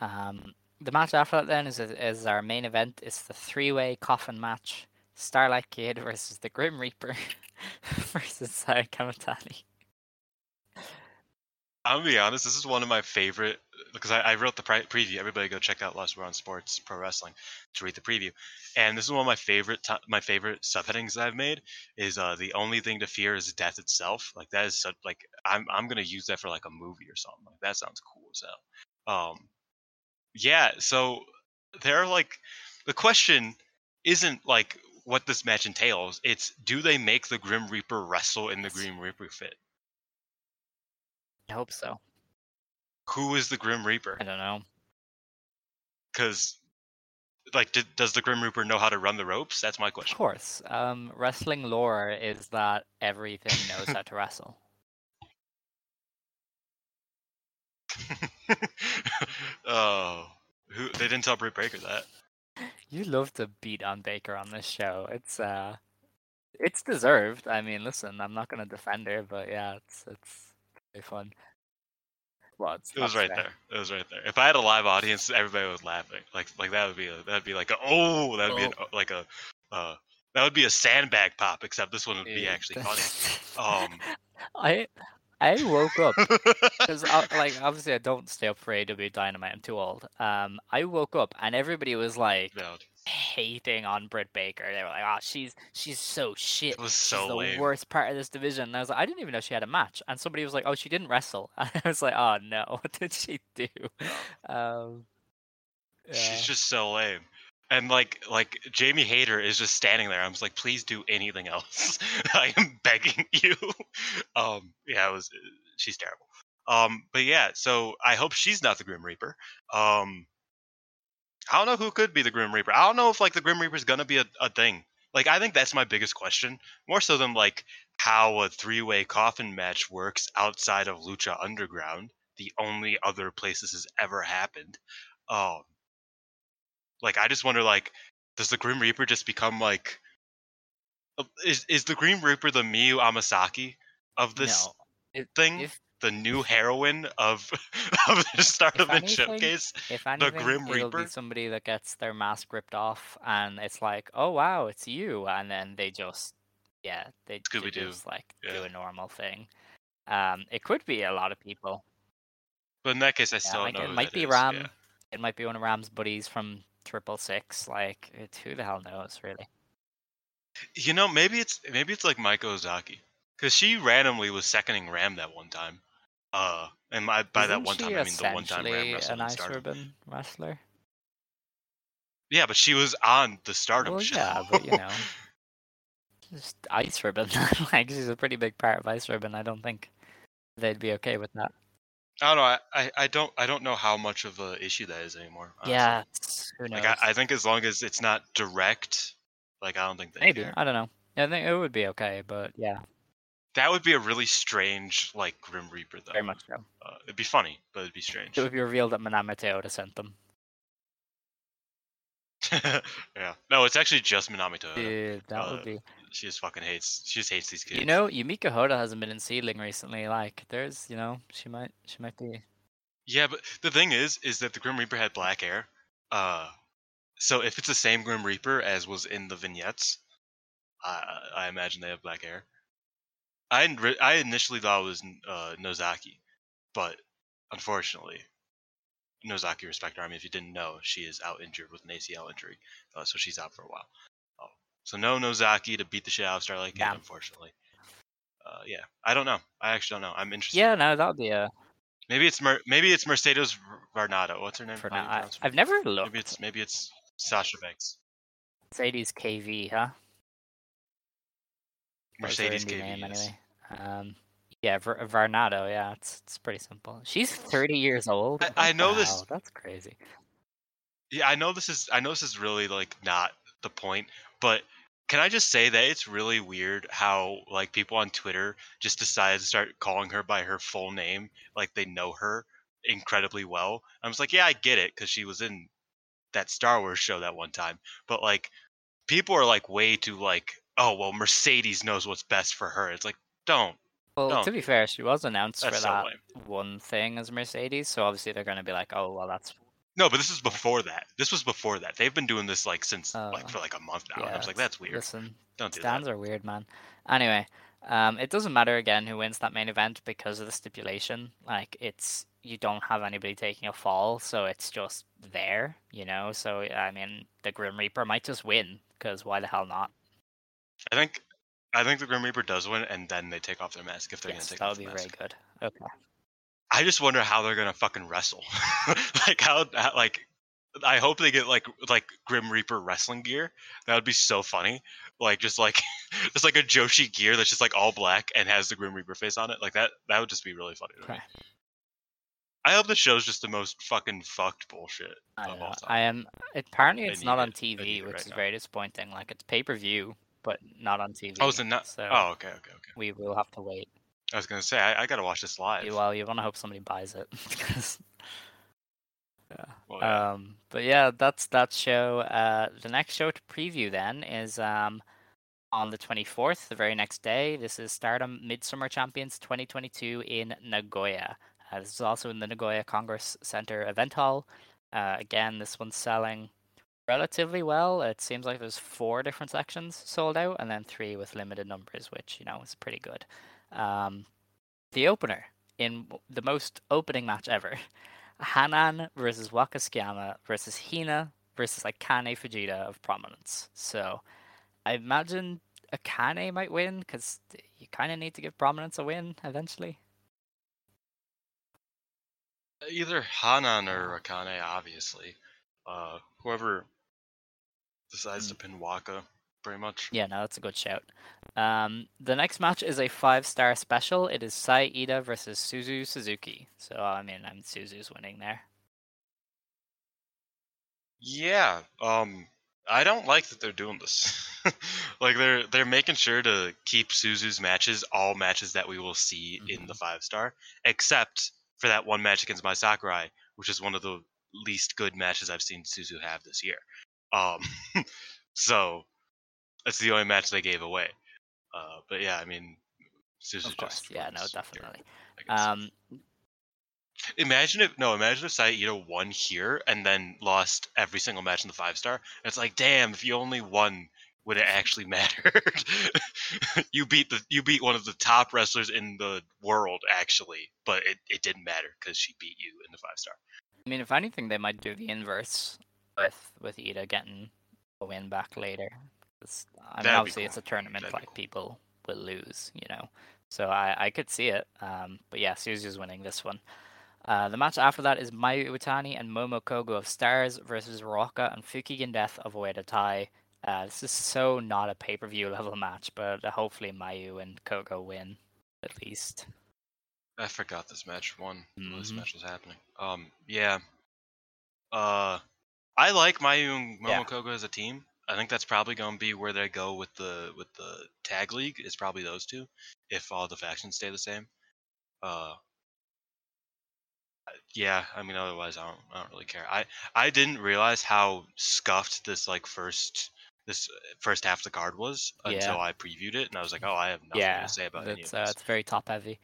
Um, the match after that then is is our main event. It's the three way coffin match: Starlight Kid versus the Grim Reaper versus Saya Kamatani. I'm gonna be honest. This is one of my favorite because I, I wrote the pre- preview. Everybody go check out Last Word on Sports Pro Wrestling to read the preview. And this is one of my favorite ti my favorite subheadings that I've made is uh, the only thing to fear is death itself. Like that is such like I'm I'm gonna use that for like a movie or something. Like that sounds cool as hell. Um, yeah. So they're like the question isn't like what this match entails. It's do they make the Grim Reaper wrestle in the Grim Reaper fit? I hope so. Who is the Grim Reaper? I don't know. because like did, does the grim reaper know how to run the ropes that's my question. Of course, um, wrestling lore is that everything knows how to wrestle. oh who they didn't tell Britt Baker that You love to beat on Baker on this show. It's uh, it's deserved. I mean, listen, I'm not gonna defend her, but yeah, it's it's very fun. Well, it's it was right fair. there it was right there if i had a live audience everybody was laughing like like that would be a, that'd be like a, oh that would be an, like a uh that would be a sandbag pop except this one would be Dude, actually funny um I I woke up because like obviously I don't stay up for AEW Dynamite. I'm too old. Um, I woke up and everybody was like valid. Hating on Britt Baker. They were like, "Oh, she's she's so shit. was she's so the lame." worst part of this division." And I was like, I didn't even know she had a match. And somebody was like, "Oh, she didn't wrestle." And I was like, "Oh no, what did she do?" Um, yeah. she's just so lame and like like Jamie Hayter is just standing there. I'm just like, please do anything else. I am begging you. Um, yeah, it was. She's terrible. Um, but yeah, so I hope she's not the Grim Reaper. Um, I don't know who could be the Grim Reaper. I don't know if like the Grim Reaper is gonna be a, a thing. Like I think that's my biggest question, more so than like how a three way coffin match works outside of Lucha Underground, the only other place this has ever happened. Um, like I just wonder, like, does the Grim Reaper just become like, uh, is is the Grim Reaper the Miyu Amasaki of this no. If, thing? if the new heroine of of the Stardom and anything, Showcase? if anything, Grim it'll Reaper? be somebody that gets their mask ripped off, and it's like, oh wow, it's you, and then they just, yeah, they, they just like do a normal thing. Um, it could be a lot of people. But in that case, I Yeah, still like it might be is, Ram. yeah. It might be one of Ram's buddies from Triple Six. Like, it, who the hell knows, really? You know, maybe it's maybe it's like Maika Ozaki, because she randomly was seconding Ram that one time. Uh, and by, by that one time, I mean the one time Ram wrestled an ice ribbon wrestler. Yeah, but she was on the Stardom Well, show. yeah, but you know, just ice ribbon. like, she's a pretty big part of ice ribbon. I don't think they'd be okay with that. I don't know. I, I, I don't I don't know how much of an issue that is anymore. honestly. Yeah, who knows? Like I, I think as long as it's not direct, like I don't think they Maybe care. I don't know. I think it would be okay, but yeah, That would be a really strange like Grim Reaper though. very much so. Uh, it'd be funny, but it'd be strange. It would be revealed that Manami Toyota sent them. yeah. No, it's actually just Manami Toyota. Dude, that uh, would be. She just fucking hates. She just hates these kids. You know, Yumiko Hotta hasn't been in Seadlinnng recently. Like, there's, you know, she might, she might be. Yeah, but the thing is, is that the Grim Reaper had black hair. Uh, so if it's the same Grim Reaper as was in the vignettes, I I imagine they have black hair. I I initially thought it was uh, Nozaki, but unfortunately, Nozaki Respect Army. If you didn't know, she is out injured with an ACL injury, uh, so she's out for a while. Oh, so no Nozaki to beat the shit out of Starlight Kid, Yeah. unfortunately. Uh, yeah, I don't know. I actually don't know. I'm interested. Yeah, no, that would be a. Maybe it's Mer- maybe it's Mercedes Varnado. What's her name? For now, I, I've never looked. Maybe it's maybe it's Sasha Banks. Mercedes KV, huh? Mercedes KV. name, anyway. Um, yeah, Ver- Varnado. Yeah, it's it's pretty simple. She's 30 years old. I- I know this- Wow, That's crazy. Yeah, I know this is I know this is really like not the point. But can I just say that it's really weird how like people on Twitter just decided to start calling her by her full name, like they know her incredibly well. I was like, yeah, I get it because she was in that Star Wars show that one time. But like, people are like way too like, oh well, Mercedes knows what's best for her. It's like, don't. Well, No. to be fair, she was announced for That's so that lame. one thing as Mercedes, so obviously they're going to be like, oh, well, that's No, but this is before that. This was before that. They've been doing this like since Uh, like for like a month now. and I was like, that's weird. Listen, Don't do stands that. are weird, man. Anyway, um, it doesn't matter again who wins that main event because of the stipulation. Like, it's you don't have anybody taking a fall, so it's just there, you know. So I mean, the Grim Reaper might just win because why the hell not? I think I think the Grim Reaper does win, and then they take off their mask if they're Yes, gonna take that off would be mask. very good. Okay. I just wonder how they're gonna fucking wrestle. like how, how like I hope they get like like Grim Reaper wrestling gear. That would be so funny. Like just like just like a Joshi gear that's just like all black and has the Grim Reaper face on it. Like that that would just be really funny to me. Okay. I hope the show's just the most fucking fucked bullshit I, of know. all time. I am. Apparently, it's not on it. They need TV, which right is now. very disappointing. Like it's pay per view, but not on TV. Oh, is it not? So Oh, okay, okay, okay. we will have to wait. I was gonna say I, I gotta watch this live. You- Well, you want to hope somebody buys it. 'cause- yeah. Well, yeah. Um, but yeah, that's that show. Uh, the next show to preview then is um, on the 24th, the very next day. This is Stardom Midsummer Champions 2022 in Nagoya. Uh, this is also in the Nagoya Congress Center event hall. Uh, again, this one's selling relatively well. It seems like there's four different sections sold out, and then three with limited numbers, which you know is pretty good. Um, the opener in the most opening match ever. Hanan versus Waka versus Hina versus Akane Fujita of prominence. So I imagine Akane might win because you kind of need to give prominence a win eventually. Either Hanan or Akane, obviously. Uh, whoever decides to pin Waka, pretty much. Yeah, no, that's a good shout. Um, the next match is a five star special. It is Saya Iida versus Suzu Suzuki. So I mean, I'm Suzu's winning there. Yeah. Um, I don't like that they're doing this. like they're they're making sure to keep Suzu's matches all matches that we will see in the five star, except for that one match against Mai Sakurai, which is one of the least good matches I've seen Suzu have this year. Um, so that's the only match they gave away. Uh, but yeah, I mean, Of course, just yeah, no, definitely. Um, Imagine if no, imagine if Saito won here and then lost every single match in the five star. It's like, damn, if you only won, would it actually mattered? you beat the you beat one of the top wrestlers in the world, actually, but it, it didn't matter because she beat you in the five star. I mean, if anything, they might do the inverse with with Iida getting a win back later. I mean, obviously, it's a tournament; That'd like cool. people will lose, you know. So I I could see it. Um, but yeah, Suzu's winning this one. Uh, the match after that is Mayu Iwatani and Momo Kogo of Stars versus Ruaka and Fukigen Death of Oedo Tai. Uh, this is so not a pay per view level match, but uh, hopefully Mayu and Kogo win at least. I forgot this match won. when This match was happening. Um, yeah. Uh, I like Mayu and Yeah. As a team. I think that's probably going to be where they go with the with the tag league. Is probably those two, if all the factions stay the same. Uh, yeah. I mean, otherwise, I don't. I don't really care. I I didn't realize how scuffed this like first this uh, first half of the card was Yeah. until I previewed it, and I was like, oh, I have nothing yeah, to say about it. it's, uh, it's very top heavy.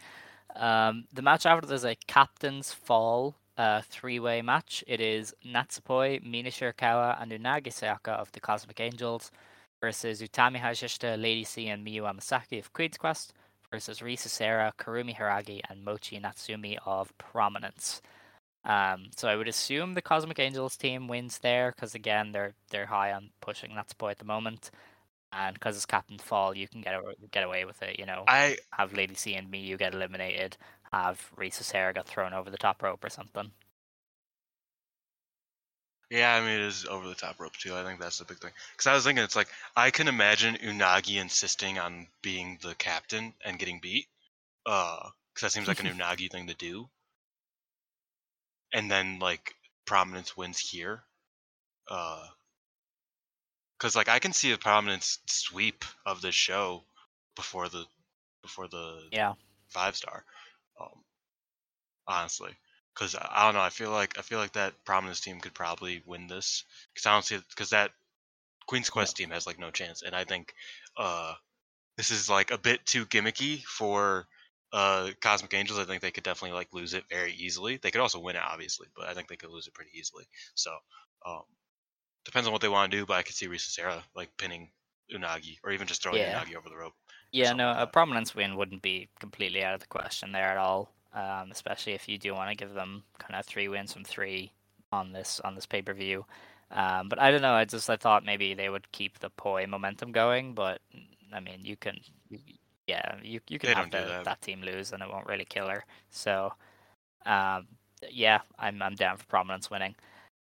Um, the match after there's a captain's fall uh, three way match. It is Natsupoi, Mina Shirakawa, and Unagi Sayaka of the Cosmic Angels versus Utami Hayashishita, Lady C, and Miyu Amasaki of Queen's Quest versus Risa Sera, Kurumi Hiragi, and Mochi Natsumi of Prominence. Um, so I would assume the Cosmic Angels team wins there because again they're they're high on pushing Natsupoi at the moment, and because it's Captain Fall, you can get away, get away with it. You know, I have Lady C and Miyu get eliminated, have Risa Sera got thrown over the top rope or something. Yeah, I mean it is over the top rope too. I think that's the big thing. Because I was thinking, it's like I can imagine Unagi insisting on being the captain and getting beat. Uh, because that seems like an Unagi thing to do. And then like prominence wins here. Uh, because like I can see a prominence sweep of this show before the before the Yeah. five star. Um, honestly, because I, I don't know. I feel like I feel like that prominence team could probably win this because I don't see because that Queen's Quest team has like no chance, and I think uh this is like a bit too gimmicky for uh Cosmic Angels. I think they could definitely like lose it very easily. They could also win it, obviously, but I think they could lose it pretty easily. So um depends on what they want to do, but I could see Risa Sera like pinning Unagi or even just throwing Yeah. Unagi over the rope. Yeah, no, like a prominence win wouldn't be completely out of the question there at all. Um, especially if you do want to give them kind of three wins from three on this on this pay per view. Um, but I don't know. I just I thought maybe they would keep the poi momentum going, but I mean you can, yeah, you you can They have the, that. that team lose and it won't really kill her. So, um, yeah, I'm I'm down for prominence winning.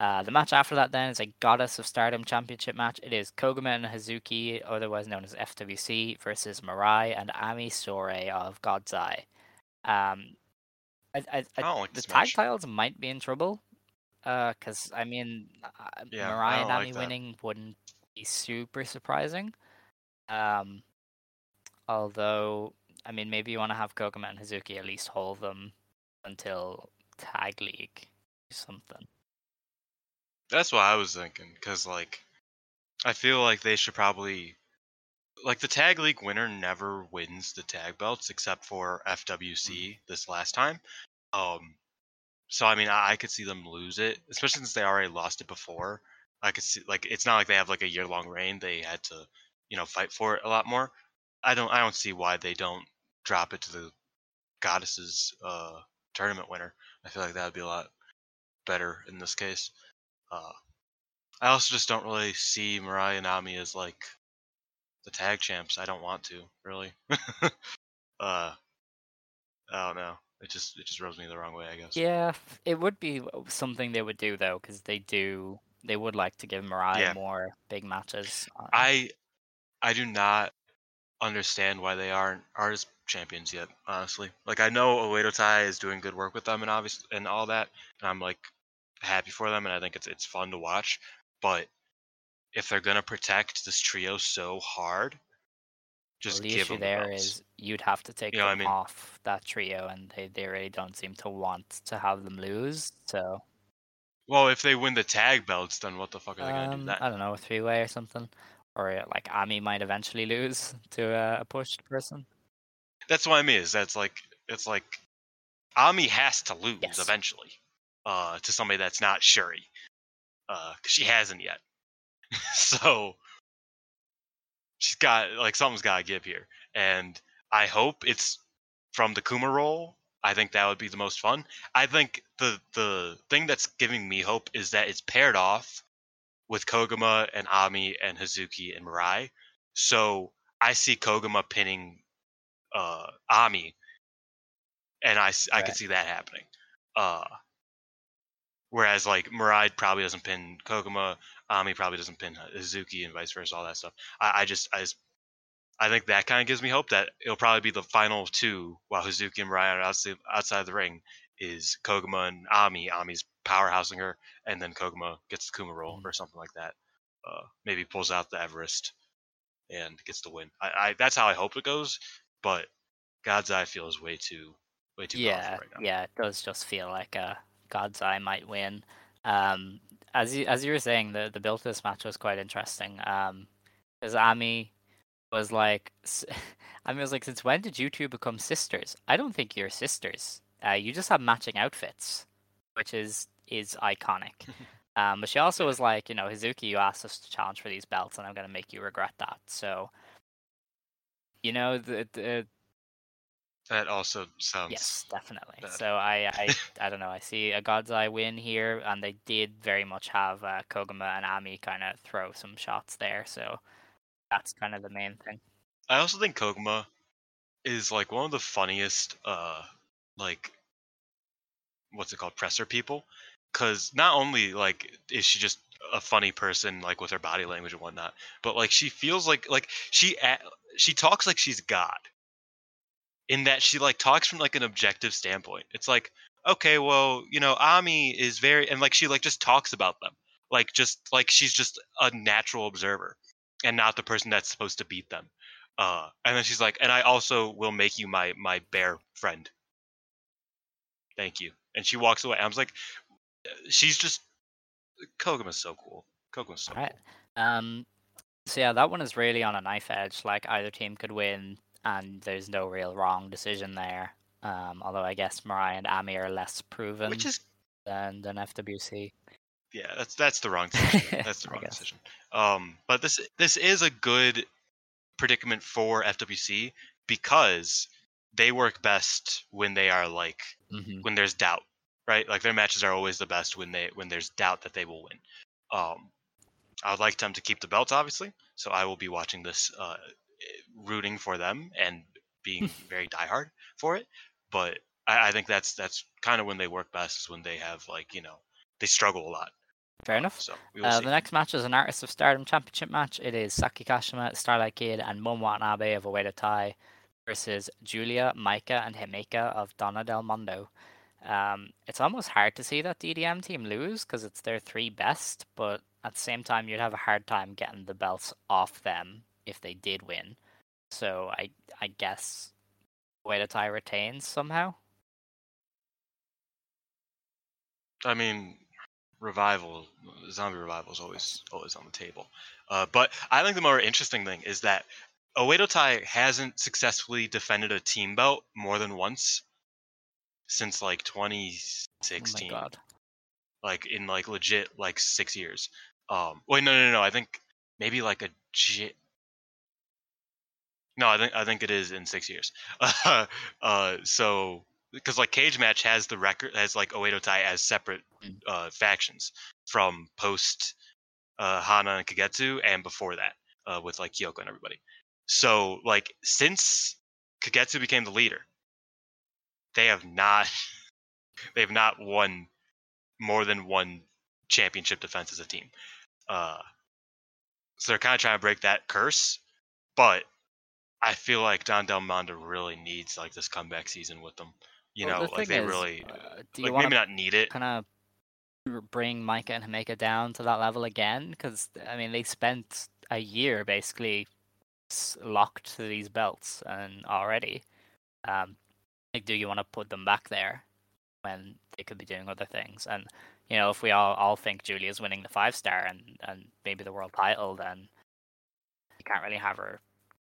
Uh, the match after that then is a Goddess of Stardom Championship match. It is Koguma and Hazuki, otherwise known as FWC, versus Mirai and Ami Sourei of God's Eye. Um, I, I, I, I like the tag match. titles might be in trouble. Because I mean, uh, Yeah, I and Ami like winning wouldn't be super surprising. Um, although I mean, maybe you want to have Koguma and Hazuki at least hold them until Tag League or something. That's what I was thinking, because like, I feel like they should probably, like the tag league winner never wins the tag belts except for FWC this last time. Um, so I mean, I, I could see them lose it, especially since they already lost it before. I could see like it's not like they have like a year long reign; they had to, you know, fight for it a lot more. I don't, I don't see why they don't drop it to the goddesses uh tournament winner. I feel like that would be a lot better in this case. Uh, I also just don't really see Mirai and Ami as like the tag champs. I don't want to really. uh, I don't know. It just it just rubs me the wrong way. I guess. Yeah, it would be something they would do though, because they do they would like to give Mirai Yeah. more big matches. uh, I I do not understand why they aren't artist champions yet. Honestly, like I know Oedo Tai is doing good work with them and obvious and all that, and I'm like happy for them, and I think it's it's fun to watch. But if they're gonna protect this trio so hard, just the give issue them the there belts. is you'd have to take You know what I them mean? off that trio, and they, they really don't seem to want to have them lose. So Well, if they win the tag belts, then what the fuck are they gonna do um, that? I don't know, a three way or something, or like Ami might eventually lose to uh, a pushed person. That's what I mean. Is that's like it's like Ami has to lose Yes. eventually, uh, to somebody that's not Shuri, uh, 'cause she hasn't yet. so she's got like something's got to give here, and I hope it's from the Kuma roll. I think that would be the most fun. I think the the thing that's giving me hope is that it's paired off with Koguma and Ami and Hazuki and Mirai. So I see Koguma pinning uh, Ami, and I I could Right. see that happening. Uh, whereas like Mirai probably doesn't pin Koguma, Ami probably doesn't pin Hazuki, and vice versa, all that stuff. I, I just I just I think that kind of gives me hope that it'll probably be the final two while Hazuki and Mirai are outside outside the ring is Koguma and Ami. Ami's powerhousing her, and then Koguma gets the Kuma roll or something like that. Uh, maybe pulls out the Everest and gets the win. I, I that's how I hope it goes. But God's Eye feels way too way too yeah, right now. yeah, it does just feel like uh, God's Eye might win. Um, as you as you were saying, the the build to this match was quite interesting. Um, because Ami was like, Ami was like, since when did you two become sisters? I don't think you're sisters. Uh, you just have matching outfits, which is is iconic. um, but she also was like, you know, Hazuki, you asked us to challenge for these belts, and I'm gonna make you regret that. So, you know, the the That also sounds Yes, definitely. bad. So I, I, I don't know. I see a God's Eye win here, and they did very much have uh, Koguma and Ami kind of throw some shots there. So that's kind of the main thing. I also think Koguma is like one of the funniest uh like what's it called presser people because not only like is she just a funny person like with her body language and whatnot but like she feels like like she she talks like she's god in that she like talks from like an objective standpoint it's like okay well you know ami is very and like she like just talks about them like just like she's just a natural observer and not the person that's supposed to beat them. Uh, and then she's like, and I also will make you my my bear friend. Thank you. And she walks away. I was like, she's just Koguma's so cool. Koguma's so Right. cool. Um, so yeah, that one is really on a knife edge. Like either team could win, and there's no real wrong decision there. Um, although I guess Mirai and Ami are less proven Which is than than FWC. yeah, that's that's the wrong decision. That's the wrong decision. Um, but this this is a good predicament for FWC because they work best when they are like hmm when there's doubt, right? Like their matches are always the best when they when there's doubt that they will win. Um, I would like them to keep the belts, obviously. So I will be watching this, uh, rooting for them and being very diehard for it. But I, I think that's that's kind of when they work best is when they have like you know they struggle a lot. Fair enough. So we will Uh, the next match is an Artist of Stardom Championship match. It is Saki Kashima, Starlight Kid, and Momo Watanabe of Oedo Tai versus Julia, Maika, and Himeka of Donna Del Mondo. Um, it's almost hard to see that DDM team lose because it's their three best, but at the same time, you'd have a hard time getting the belts off them if they did win. So I I guess Oedo Tai retains somehow. I mean, revival, zombie revival is always always on the table. Uh, but I think the more interesting thing is that Oedo Tai hasn't successfully defended a team belt more than once since like Oh my 2016. god. like in like legit like six years. Um, wait, no, no, no. I think maybe like a J. No, I think I think it is in six years. uh, so because like Cage Match has the record has like Oedo Tai as separate Mm. uh, factions from post uh, Hana and Kagetsu and before that uh, with like Kyoko and everybody. So like since Kagetsu became the leader, they have not they have not won more than one championship defense as a team. Uh, so they're kind of trying to break that curse, but I feel like Donna Del Mondo really needs like this comeback season with them. You Well, know, the like they is, really uh, do like want maybe not need it. kind of bring Maika and Himeka down to that level again? Because I mean, they spent a year basically locked to these belts, and already, um, like, do you want to put them back there when they could be doing other things? And you know, if we all all think Julia's winning the five star and and maybe the world title, then you can't really have her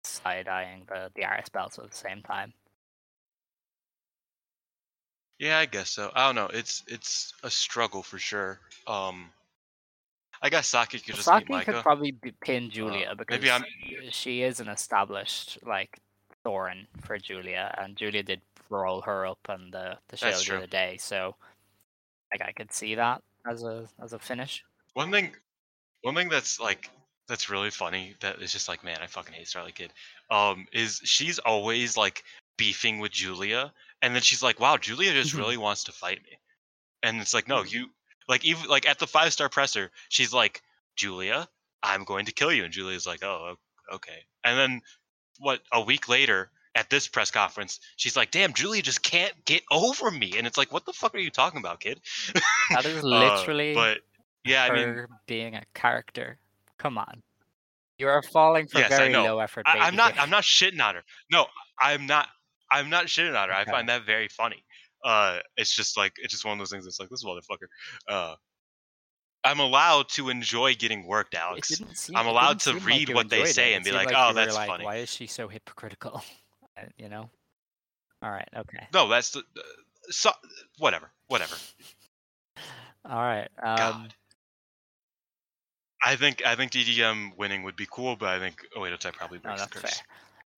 side eyeing the the RS belts at the same time. Yeah, I guess so. I don't know. It's it's a struggle for sure. Um, I guess Saki could just Saki could probably be- pin Julia Uh, because maybe I'm- she is an established like Thorin for Julia, and Julia did roll her up on the the show the other day. So, like, I could see that as a as a finish. One thing, one thing that's like that's really funny that is just like, man, I fucking hate Starlight Kid. Um, is she's always like beefing with Julia, and then she's like, wow, Julia just Mhm. really wants to fight me, and it's like, no, you like even like at the five star presser, she's like, Julia, I'm going to kill you, and Julia's like, oh, okay, and then what a week later at this press conference, she's like, damn, Julia just can't get over me, and it's like, what the fuck are you talking about, kid? That is Uh, literally but yeah, I mean, being a character. Come on, you are falling for Yes, I very know. low effort. I, I'm not. I'm not shitting on her. No, I'm not. I'm not shitting on her. I find that very funny. Uh, it's just like it's just one of those things. That's like this motherfucker. Uh, I'm allowed to enjoy getting worked, Alex. seem- I'm allowed to seem like read what they say it. and It be seemed like, "Oh, that's like, funny." Why is she so hypocritical? Uh, you know. All right. Okay. No, that's the. Uh, so, whatever. Whatever. All right. Um, God. I think I think DDM winning would be cool, but I think Oedo Tai probably No, breaks the that's curse.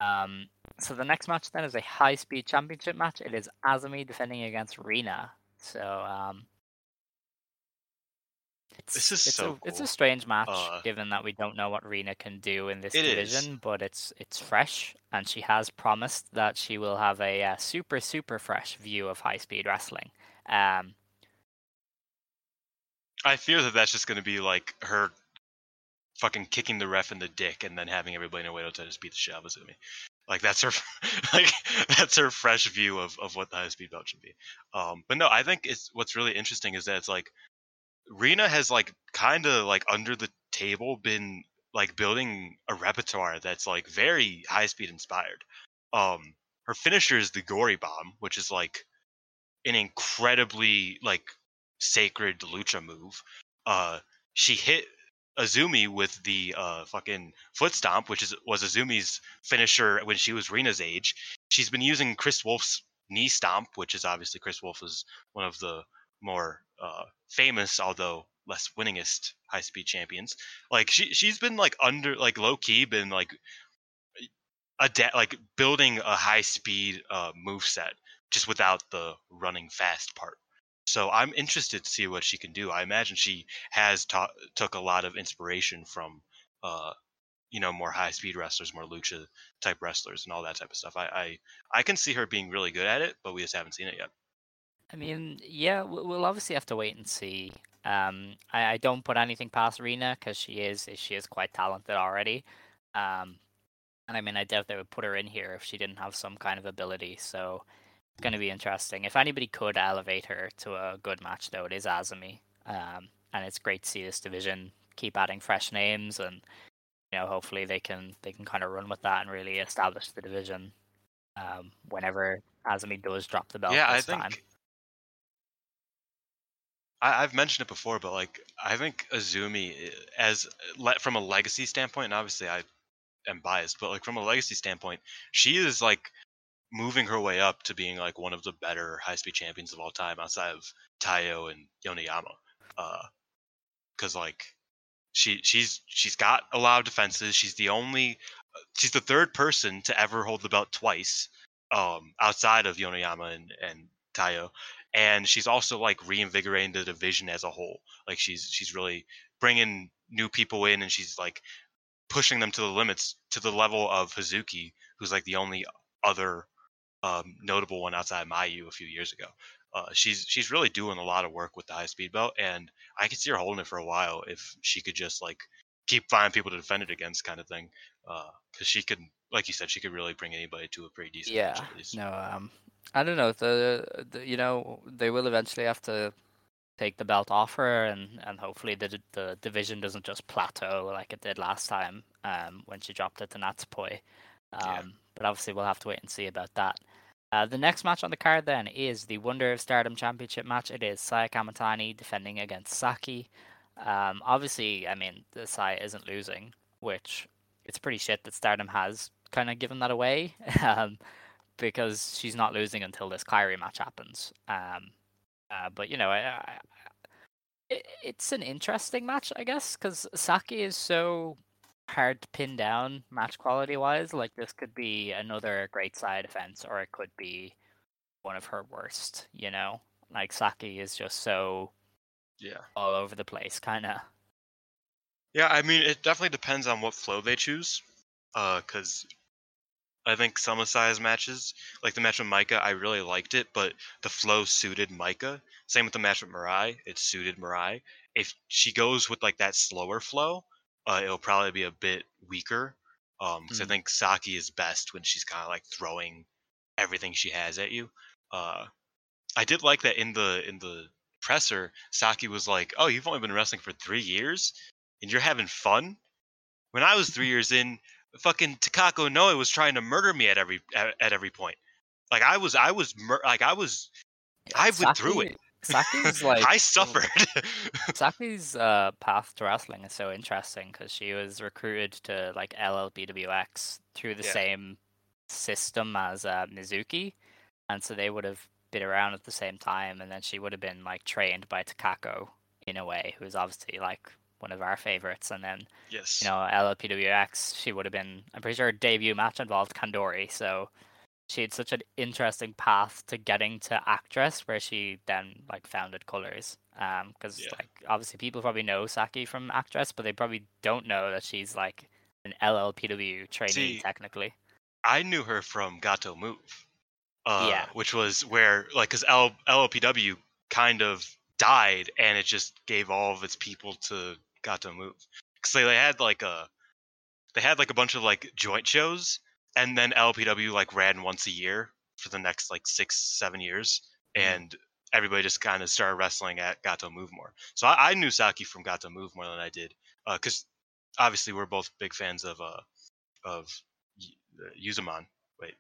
fair. Um, so the next match then is a high speed championship match. It is Azumi defending against Rina. So um, it's, This is it's so a, It's a strange match, Uh, given that we don't know what Rina can do in this It is. division, but it's it's fresh, and she has promised that she will have a uh, super super fresh view of high speed wrestling. Um, I fear that that's just going to be like her fucking kicking the ref in the dick and then having everybody in Oedo to just beat the shit out of me. Like that's her, like that's her fresh view of, of what the high speed belt should be. Um, but no, I think it's what's really interesting is that it's like Rina has like kind of like under the table been like building a repertoire that's like very high speed inspired. Um, her finisher is the Gory Bomb, which is like an incredibly like sacred lucha move. Uh, she hit Azumi with the uh fucking foot stomp, which is was Azumi's finisher when she was Rina's age. She's been using Kris Wolf's knee stomp, which is obviously Kris Wolf is one of the more uh, famous, although less winningest high speed champions. Like she she's been like under like low key been like adapt like building a high speed uh, move set just without the running fast part. So I'm interested to see what she can do. I imagine she has ta- took a lot of inspiration from, uh, you know, more high speed wrestlers, more lucha type wrestlers, and all that type of stuff. I, I I can see her being really good at it, but we just haven't seen it yet. I mean, yeah, we- we'll obviously have to wait and see. Um, I, I don't put anything past Rina because she is she is quite talented already. Um, and I mean, I doubt they would put her in here if she didn't have some kind of ability. So going to be interesting. If anybody could elevate her to a good match, though, it is Azumi. Um, and it's great to see this division keep adding fresh names, and you know, hopefully they can they can kind of run with that and really establish the division. Um, whenever Azumi does drop the belt yeah, I this think time. I, I've mentioned it before, but like I think Azumi, as from a legacy standpoint, and obviously I am biased, but like from a legacy standpoint, she is like moving her way up to being like one of the better high speed champions of all time, outside of Taiyo and Yoneyama. Because like she she's she's got a lot of defenses. She's the only she's the third person to ever hold the belt twice, um, outside of Yoneyama and and Taiyo and she's also like reinvigorating the division as a whole. Like she's she's really bringing new people in, and she's like pushing them to the limits to the level of Hazuki, who's like the only other um, notable one outside of Mayu a few years ago. Uh, she's she's really doing a lot of work with the high speed belt, and I could see her holding it for a while if she could just like keep finding people to defend it against, kind of thing. Because she could, like you said, she could really bring anybody to a pretty decent Yeah, match no, um, I don't know. The, the you know they will eventually have to take the belt off her, and and hopefully the the division doesn't just plateau like it did last time um when she dropped it to Natsupoi. Um, Yeah. but obviously we'll have to wait and see about that. Uh, the next match on the card then is the Wonder of Stardom Championship match. It is Saya Kamitani defending against Saki. Um, obviously, I mean, the Saya isn't losing, which it's pretty shit that Stardom has kind of given that away. um, because she's not losing until this Kairi match happens. Um, uh, but you know, I, I, it, it's an interesting match, I guess, because Saki is so hard to pin down match quality wise. Like this could be another great side offense, or it could be one of her worst. You know, like Saki is just so Yeah. all over the place, kind of. Yeah, I mean, it definitely depends on what flow they choose. Uh, cause I think some of Saya's matches, like the match with Maika, I really liked it, but the flow suited Maika. Same with the match with Mirai, it suited Mirai. If she goes with like that slower flow, uh, it'll probably be a bit weaker. Um, because I Mm. think Saki is best when she's kind of like throwing everything she has at you. Uh, I did like that in the in the presser, Saki was like, "Oh, you've only been wrestling for three years, and you're having fun." When I was three years in, fucking Takako Inoue was trying to murder me at every at, at every point. Like I was, I was mur- like I was, I went through it. Saki's like I suffered. Saki's uh, path to wrestling is so interesting because she was recruited to like LLPWX through the Yeah. same system as uh, Mizuki, and so they would have been around at the same time, and then she would have been like trained by Takako in a way, who's obviously like one of our favorites, and then yes. you know LLPWX, she would have been. I'm pretty sure her debut match involved Kandori, so she had such an interesting path to getting to Actwres, where she then like founded Colors. Um, because Yeah. like obviously people probably know Saki from Actwres, but they probably don't know that she's like an LLPW trainee See, technically. I knew her from Gato Move. Uh, Yeah. Which was where, like, because L- LLPW kind of died and it just gave all of its people to Gato Move. Because they, they had, like, a. They had, like, a bunch of, like, joint shows, and then LPW like, ran once a year for the next, like, six, seven years. Mhm. And everybody just kind of started wrestling at Gato Move more. So I, I knew Saki from Gato Move more than I did because obviously we're both big fans of uh of uh, Yuzumon. Wait,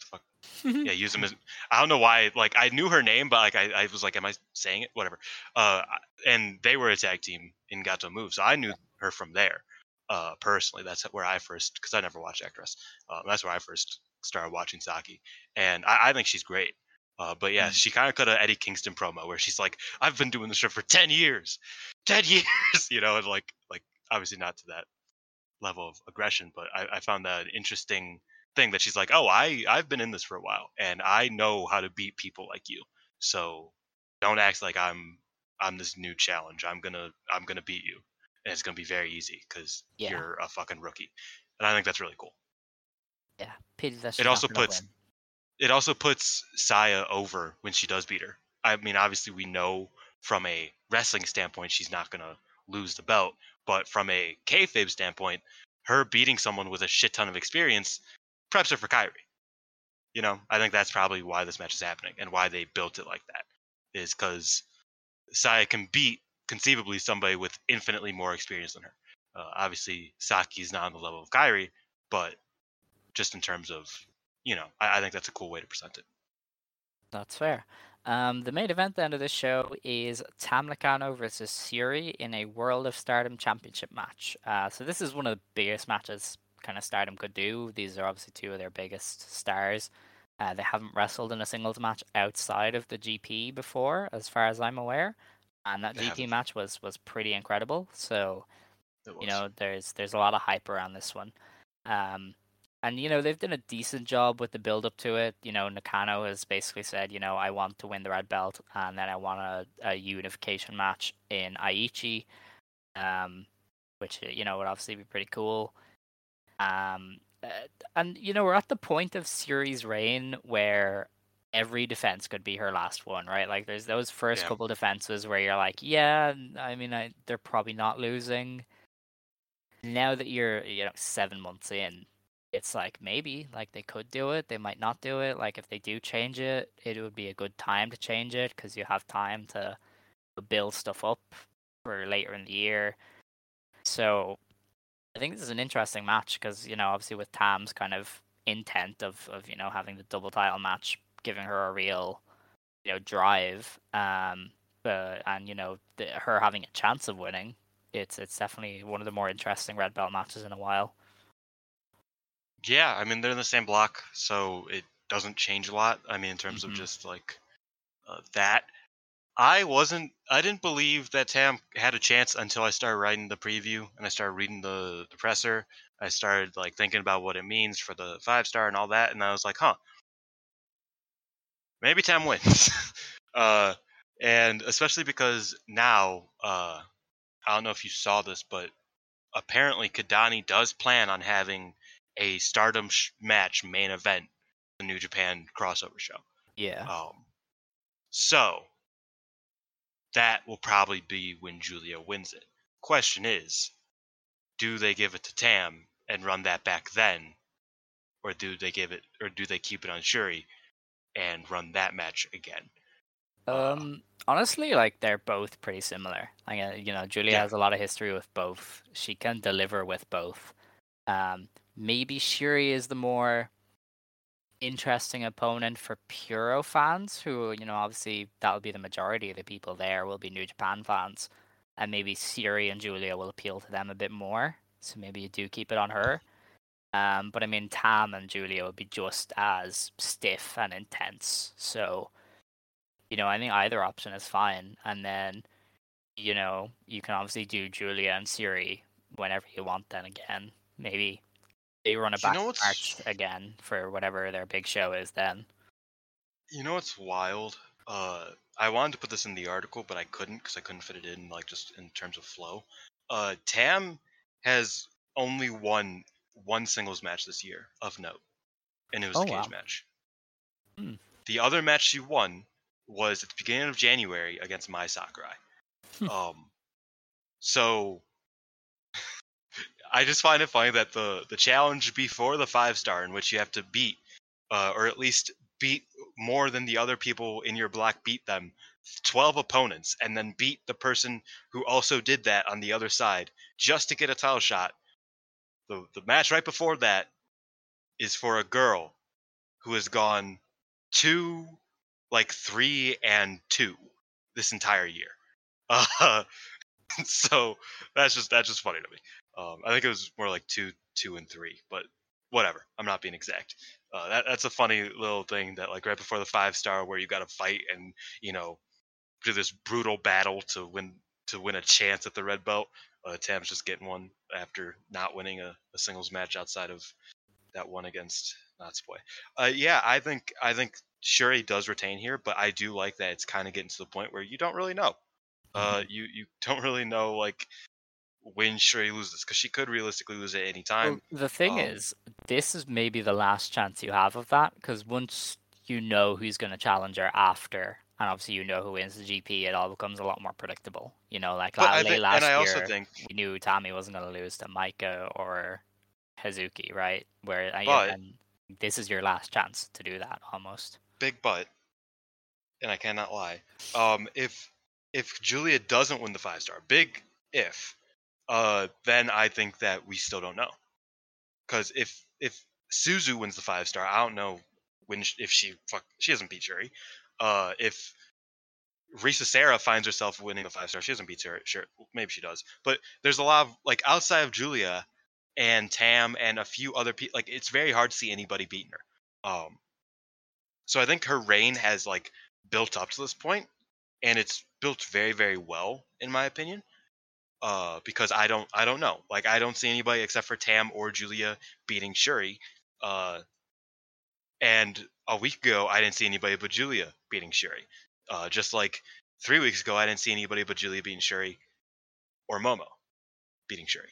the fuck. yeah, Yuzum. I don't know why. Like I knew her name, but like I, I was like, am I saying it? Whatever. Uh, and they were a tag team in Gato Move, so I knew her from there. Uh, personally, that's where I first because I never watched Actwres. Uh, that's where I first started watching Saki, and I, I think she's great. Uh, but yeah, she kind of cut a Eddie Kingston promo where she's like, "I've been doing this show for ten years, ten years," you know, and like, like obviously not to that level of aggression, but I, I found that an interesting thing that she's like, "Oh, I I've been in this for a while, and I know how to beat people like you. So don't act like I'm I'm this new challenge. I'm gonna I'm gonna beat you, and it's gonna be very easy because Yeah. you're a fucking rookie." And I think that's really cool. Yeah, pity that It also puts- win. it also puts Saya over when she does beat her. I mean, obviously we know from a wrestling standpoint she's not gonna lose the belt, but from a kayfabe standpoint, her beating someone with a shit ton of experience preps her for Kairi. You know, I think that's probably why this match is happening and why they built it like that is because Saya can beat conceivably somebody with infinitely more experience than her. Uh, obviously, Saki's not on the level of Kairi, but just in terms of you know, I, I think that's a cool way to present it. That's fair. Um, the main event then of this show is Tam Nakano versus Shuri in a World of Stardom Championship match. Uh, so this is one of the biggest matches kind of Stardom could do. These are obviously two of their biggest stars. Uh, they haven't wrestled in a singles match outside of the GP before, as far as I'm aware, and that GP match was was pretty incredible. So you know there's there's a lot of hype around this one. Um and you know they've done a decent job with the build up to it. You know nakano has basically said you know i want to win the red belt and then i want a, a unification match in aichi um which you know would obviously be pretty cool. Um uh, and you know we're at the point of Shuri's reign where every defense could be her last one right? Like there's those first Yeah. couple defenses where you're like yeah i mean I, they're probably not losing. Now that you're you know seven months in it's like maybe like they could do it they might not do it like if they do change it it would be a good time to change it because you have time to build stuff up for later in the year. So i think this is an interesting match because you know obviously with tam's kind of intent of of you know having the double title match giving her a real you know drive um but and you know the, her having a chance of winning it's it's definitely one of the more interesting red belt matches in a while. Yeah, I mean they're in the same block, so it doesn't change a lot. I mean in terms Mhm. of just like uh, that. I wasn't. I didn't believe that Tam had a chance until I started writing the preview and I started reading the the presser. I started like thinking about what it means for the five star and all that, and I was like, huh, maybe Tam wins. uh, and especially because now, uh, I don't know if you saw this, but apparently Kidani does plan on having a Stardom sh- match main event, the New Japan crossover show. Yeah. Um, so that will probably be when Julia wins it. Question is, do they give it to Tam and run that back then, or do they give it, or do they keep it on Shuri and run that match again? Um, honestly, like they're both pretty similar. Like uh, you know, Julia Yeah. has a lot of history with both. She can deliver with both. Um, maybe Shuri is the more interesting opponent for Puro fans, who you know, obviously that'll be the majority of the people there will be New Japan fans, and maybe Shuri and Julia will appeal to them a bit more. So maybe you do keep it on her. Um, but I mean, Tam and Julia would be just as stiff and intense. So you know, I think either option is fine. And then, you know, you can obviously do Julia and Shuri whenever you want. Then again, maybe they run a You back know what's- march again for whatever their big show is. Then You know what's wild? Uh, I wanted to put this in the article, but I couldn't because I couldn't fit it in, like just in terms of flow. Uh, Tam has only won one singles match this year of note, and it was Oh, a cage wow. match. Hmm. The other match she won was at the beginning of January against Mai Sakurai. Hmm. um, so I just find it funny that the the challenge before the five star, in which you have to beat, uh, or at least beat more than the other people in your block beat them 12 opponents and then beat the person who also did that on the other side just to get a title shot the the match right before that is for a girl who has gone two like 3 and 2 this entire year. Uh, so that's just that's just funny to me. Um, i think it was more like 2 2 and 3 but whatever. I'm not being exact. Uh, that that's a funny little thing that like right before the five star where you got to fight and you know do this brutal battle to win to win a chance at the red belt. Uh, Tam's just getting one after not winning a, a singles match outside of that one against Natsupoi. Uh, yeah, I think I think Shuri does retain here, but I do like that it's kind of getting to the point where you don't really know. Uh, you you don't really know like when Shuri loses because she could realistically lose at any time. Well, the thing um, is, this is maybe the last chance you have of that because once you know who's going to challenge her after, and obviously you know who wins the GP, it all becomes a lot more predictable. You know, like But la- I think- last and I year, also think- we knew Tommy wasn't going to lose to Maika or Hazuki, right? Where uh, But- and this is your last chance to do that almost. big but, and I cannot lie. Um, if if Julia doesn't win the five star, big if, uh, then I think that we still don't know. Because if if Suzu wins the five star, I don't know when if she fuck she doesn't beat Shuri. Uh, if Risa Sera finds herself winning the five star, she doesn't beat Shuri. Sure, maybe she does. But there's a lot of like outside of Julia and Tam and a few other people. Like it's very hard to see anybody beating her. Um, so I think her reign has like built up to this point, and it's built very, very well, in my opinion. Uh, because I don't, I don't know. Like I don't see anybody except for Tam or Julia beating Shuri. Uh, and a week ago, I didn't see anybody but Julia beating Shuri. Uh, just like three weeks ago, I didn't see anybody but Julia beating Shuri, or Momo beating Shuri.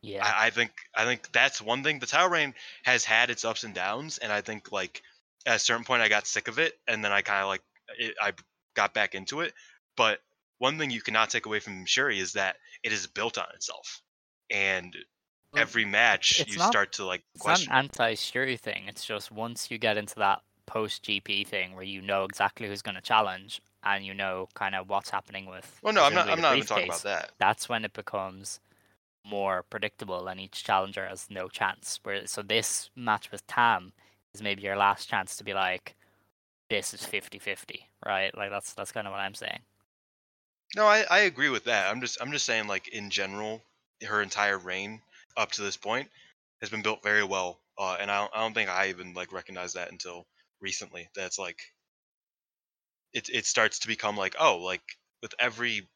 Yeah. I, I think I think that's one thing. The title reign has had its ups and downs, and I think like at a certain point I got sick of it, and then I kind of like it, I got back into it. But one thing you cannot take away from Shuri is that it is built on itself, and every match it's you not- start to like It's not an anti-Shuri thing. It's just once you get into that post-GP thing where you know exactly who's going to challenge and you know kind of what's happening with. well, no, I'm not. I'm not even talking about that. That's when it becomes more predictable and each challenger has no chance. Where so this match with Tam is maybe your last chance to be like, this is 50-50, right? Like that's that's kind of what I'm saying. No, I, I agree with that. I'm just I'm just saying like in general, her entire reign up to this point has been built very well, uh, and I don't, I don't think I even like recognized that until recently. That's like it it starts to become like oh like with every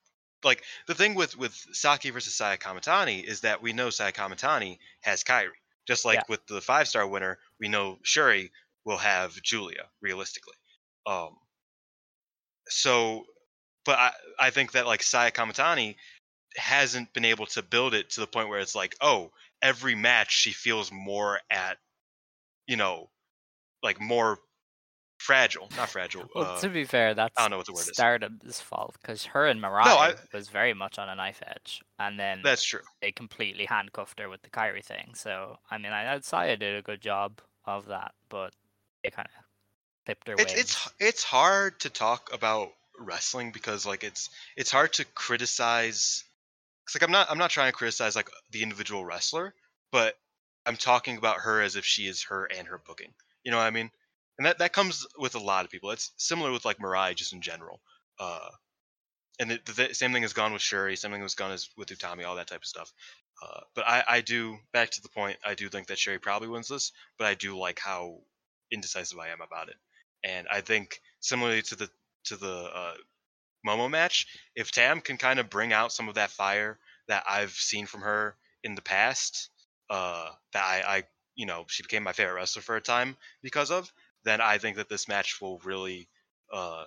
like the thing with with Saki versus Saya Kamitani is that we know Saya Kamitani has Kairi, just like Yeah. with the five star winner, we know Shuri will have Julia realistically. Um, so but I, I think that like Saya Kamitani hasn't been able to build it to the point where it's like, oh, every match she feels more at, you know, like more fragile, not fragile. Well, uh, to be fair, that's I don't know what the word is. Stardom's fault because her and Mirai I- was very much on a knife edge, and then that's true. they completely handcuffed her with the Kairi thing. So I mean, I, I'd say I did a good job of that, but they kind of clipped her It's wings. it's it's hard to talk about wrestling because like it's it's hard to criticize. Like I'm not I'm not trying to criticize like the individual wrestler, but I'm talking about her as if she is her and her booking. You know what I mean? And that that comes with a lot of people. It's similar with like Mirai just in general. Uh, and the, the same thing has gone with Shuri. Same thing has gone as with Utami. All that type of stuff. Uh, but I, I do back to the point. I do think that Shuri probably wins this, but I do like how indecisive I am about it. And I think similarly to the to the uh, Momo match, if Tam can kind of bring out some of that fire that I've seen from her in the past, uh, that I, I you know she became my favorite wrestler for a time because of, then I think that this match will really uh,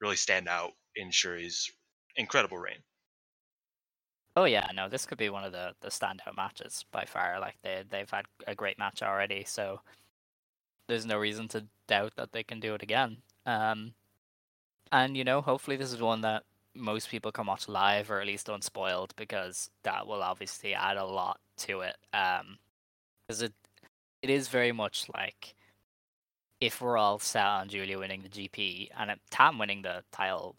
really stand out in Shuri's incredible reign. Oh yeah, no, this could be one of the the standout matches by far. Like they they've had a great match already, so there's no reason to doubt that they can do it again. Um, and you know, hopefully this is one that most people can watch live or at least unspoiled because that will obviously add a lot to it. Um, because it it is very much like if we're all set on Julia winning the GP and it, Tam winning the title,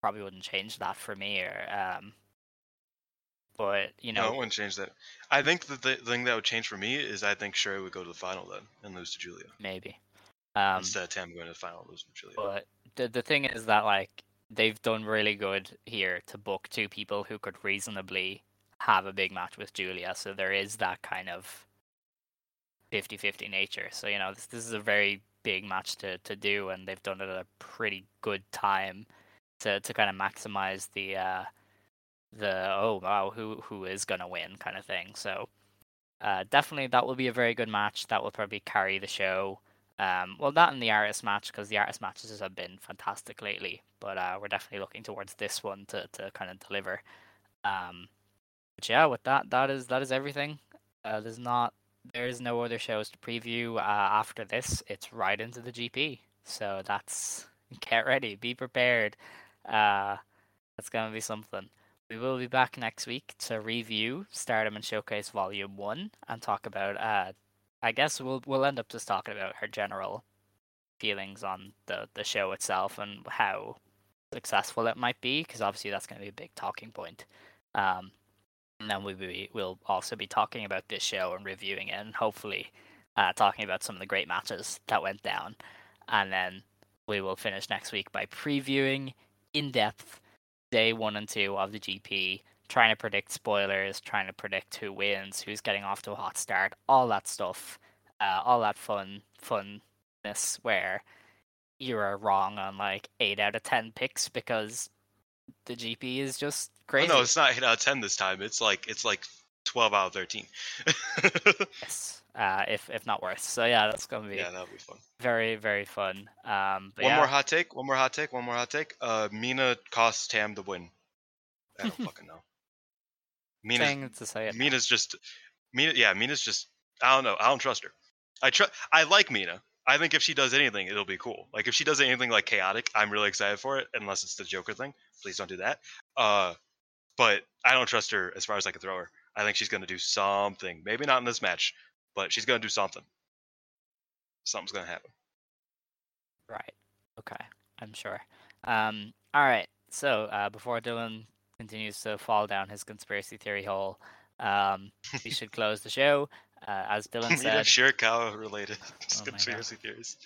probably wouldn't change that for me. Or um, but you No, know, it wouldn't change that. I think that the thing that would change for me is I think Shuri would go to the final then and lose to Julia maybe. Um, instead of Tam going to the final losing to Julia. But the the thing is that like they've done really good here to book two people who could reasonably have a big match with Julia. So there is that kind of 50-50 nature. So you know this this is a very big match to to do, and they've done it at a pretty good time to to kind of maximize the uh the oh wow who who is gonna win kind of thing. So uh, definitely that will be a very good match. That will probably carry the show. Um, well, not in the artist match because the artist matches have been fantastic lately. But uh, we're definitely looking towards this one to, to kind of deliver. Um, but yeah, with that, that is that is everything. Uh, there's not there is no other shows to preview uh, after this. It's right into the GP. So that's get ready, be prepared. Uh, that's gonna be something. We will be back next week to review Stardom and Showcase Volume One and talk about. Uh, I guess we'll we'll end up just talking about her general feelings on the the show itself and how successful it might be, because obviously that's going to be a big talking point. Um, and then we we will also be talking about this show and reviewing it, and hopefully uh, talking about some of the great matches that went down. And then we will finish next week by previewing in depth day one and two of the GP, trying to predict spoilers, trying to predict who wins, who's getting off to a hot start, all that stuff, uh, all that fun funness where you are wrong on like eight out of ten picks because the GP is just Oh, crazy. no, it's not eight out of ten this time. It's like it's like twelve out of thirteen. Yes, uh, if if not worse. So yeah, that's gonna be yeah, that'll be fun. very very fun. Um, but One yeah, more hot take. One more hot take. One more hot take. Uh, Mina costs Tam the win. I don't fucking know. Mina's, thing to say it. Mina's just Mina. Yeah, Mina's just. I don't know. I don't trust her. I trust. I like Mina. I think if she does anything, it'll be cool. Like if she does anything like chaotic, I'm really excited for it. Unless it's the Joker thing. Please don't do that. Uh, but I don't trust her as far as I can throw her. I think she's gonna do something. Maybe not in this match, but she's gonna do something. Something's gonna happen. Right. Okay. I'm sure. Um. All right. So uh, before Dylan continues to fall down his conspiracy theory hole, um, we should close the show. Uh, as Dylan said, Shirakawa related Oh conspiracy theories.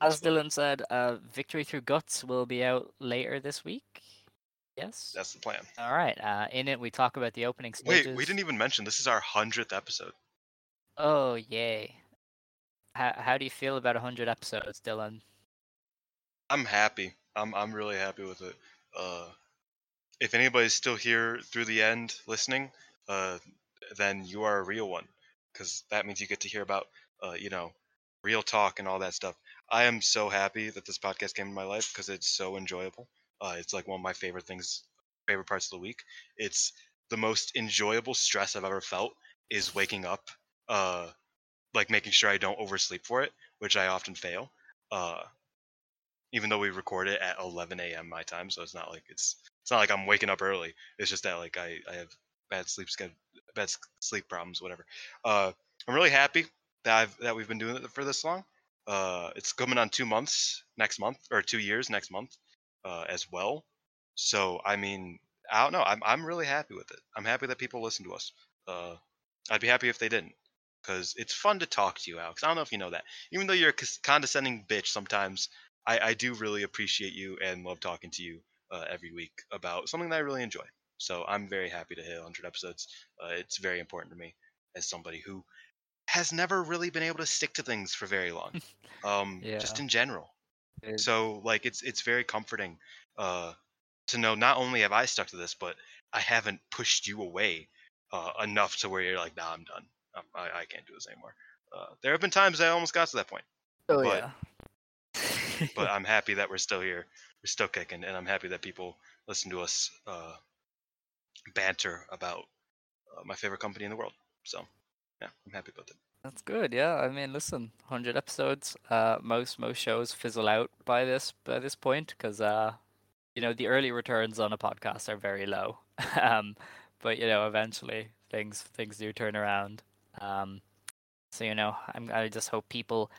as Dylan said, uh, Victory Through Guts will be out later this week. Yes. That's the plan. All right. Uh, in it, we talk about the opening stages. Wait, we didn't even mention this is our hundredth episode. Oh yay! How how do you feel about hundred episodes, Dylan? I'm happy. I'm I'm really happy with it. Uh, if anybody's still here through the end listening, uh, then you are a real one, because that means you get to hear about uh, you know, real talk and all that stuff. I am so happy that this podcast came in my life because it's so enjoyable. Uh, it's like one of my favorite things, favorite parts of the week. It's the most enjoyable stress I've ever felt is waking up, uh, like making sure I don't oversleep for it, which I often fail. Uh, even though we record it at 11 a.m. my time, so it's not like it's it's not like I'm waking up early. It's just that like I, I have bad sleep sched- bad sleep problems, whatever. Uh, I'm really happy that I've that we've been doing it for this long. Uh, it's coming on two months next month or two years next month uh, as well. So I mean, I don't know. I'm I'm really happy with it. I'm happy that people listen to us. Uh, I'd be happy if they didn't, because it's fun to talk to you, Alex. I don't know if you know that. Even though you're a condescending bitch sometimes, I, I do really appreciate you and love talking to you uh, every week about something that I really enjoy. So I'm very happy to hit 100 episodes. Uh, it's very important to me as somebody who has never really been able to stick to things for very long, um, just in general. It- So like it's it's very comforting uh, to know not only have I stuck to this, but I haven't pushed you away uh, enough to where you're like, nah, I'm done. Um, I, I can't do this anymore. Uh, there have been times I almost got to that point, oh but- yeah. but I'm happy that we're still here. We're still kicking, and I'm happy that people listen to us uh, banter about uh, my favorite company in the world. So yeah, I'm happy about that. That's good. Yeah, I mean, listen, hundred episodes. Uh, most most shows fizzle out by this by this point because uh, you know, the early returns on a podcast are very low. um, but you know, eventually things things do turn around. Um, so you know, I'm I just hope people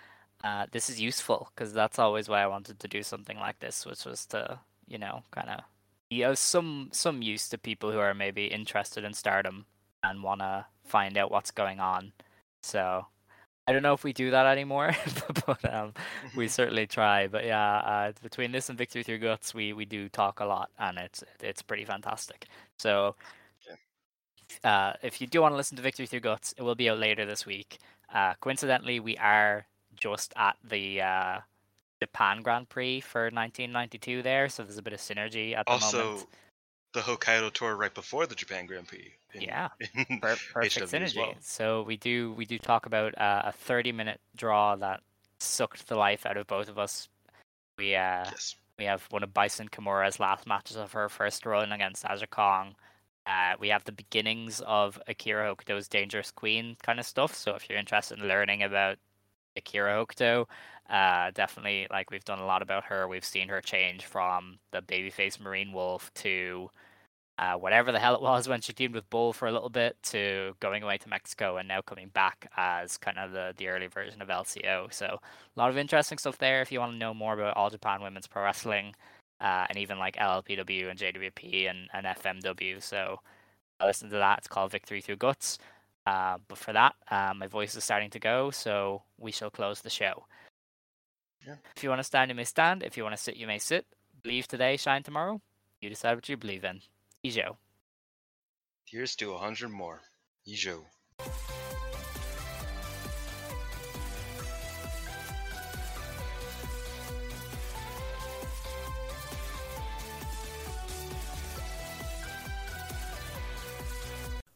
uh, this is useful because that's always why I wanted to do something like this, which was to you know kind of be of some some use to people who are maybe interested in stardom and want to find out what's going on. So I don't know if we do that anymore, but um, we certainly try. But yeah, uh, between this and Victory Through Guts, we we do talk a lot, and it's it's pretty fantastic. So. Uh, if you do want to listen to Victory Through Guts, it will be out later this week. Uh, coincidentally, we are just at the uh, Japan Grand Prix for 1992 there, so there's a bit of synergy at the Also, moment. the Hokkaido tour right before the Japan Grand Prix. in- Yeah, in Per- perfect HW synergy. well. So we do we do talk about uh, a 30 minute draw that sucked the life out of both of us. We uh, Yes. we have one of Bison Kimura's last matches of her first run against Aja Kong. Uh, we have the beginnings of Akira Hokuto's Dangerous Queen kind of stuff. So if you're interested in learning about Akira Hokuto, uh, definitely like we've done a lot about her. We've seen her change from the babyface Marine Wolf to uh, whatever the hell it was when she teamed with Bull for a little bit to going away to Mexico and now coming back as kind of the, the early version of LCO. So a lot of interesting stuff there if you want to know more about All Japan Women's Pro Wrestling uh, and even like LLPW and JWP and, and FMW. So listen to that. It's called Victory Through Guts. Uh, but for that, uh, my voice is starting to go, so we shall close the show. Yeah. If you want to stand, you may stand. If you want to sit, you may sit. Believe today, shine tomorrow. You decide what you believe in. Ijo. Here's to a hundred more. Ijo.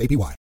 APY.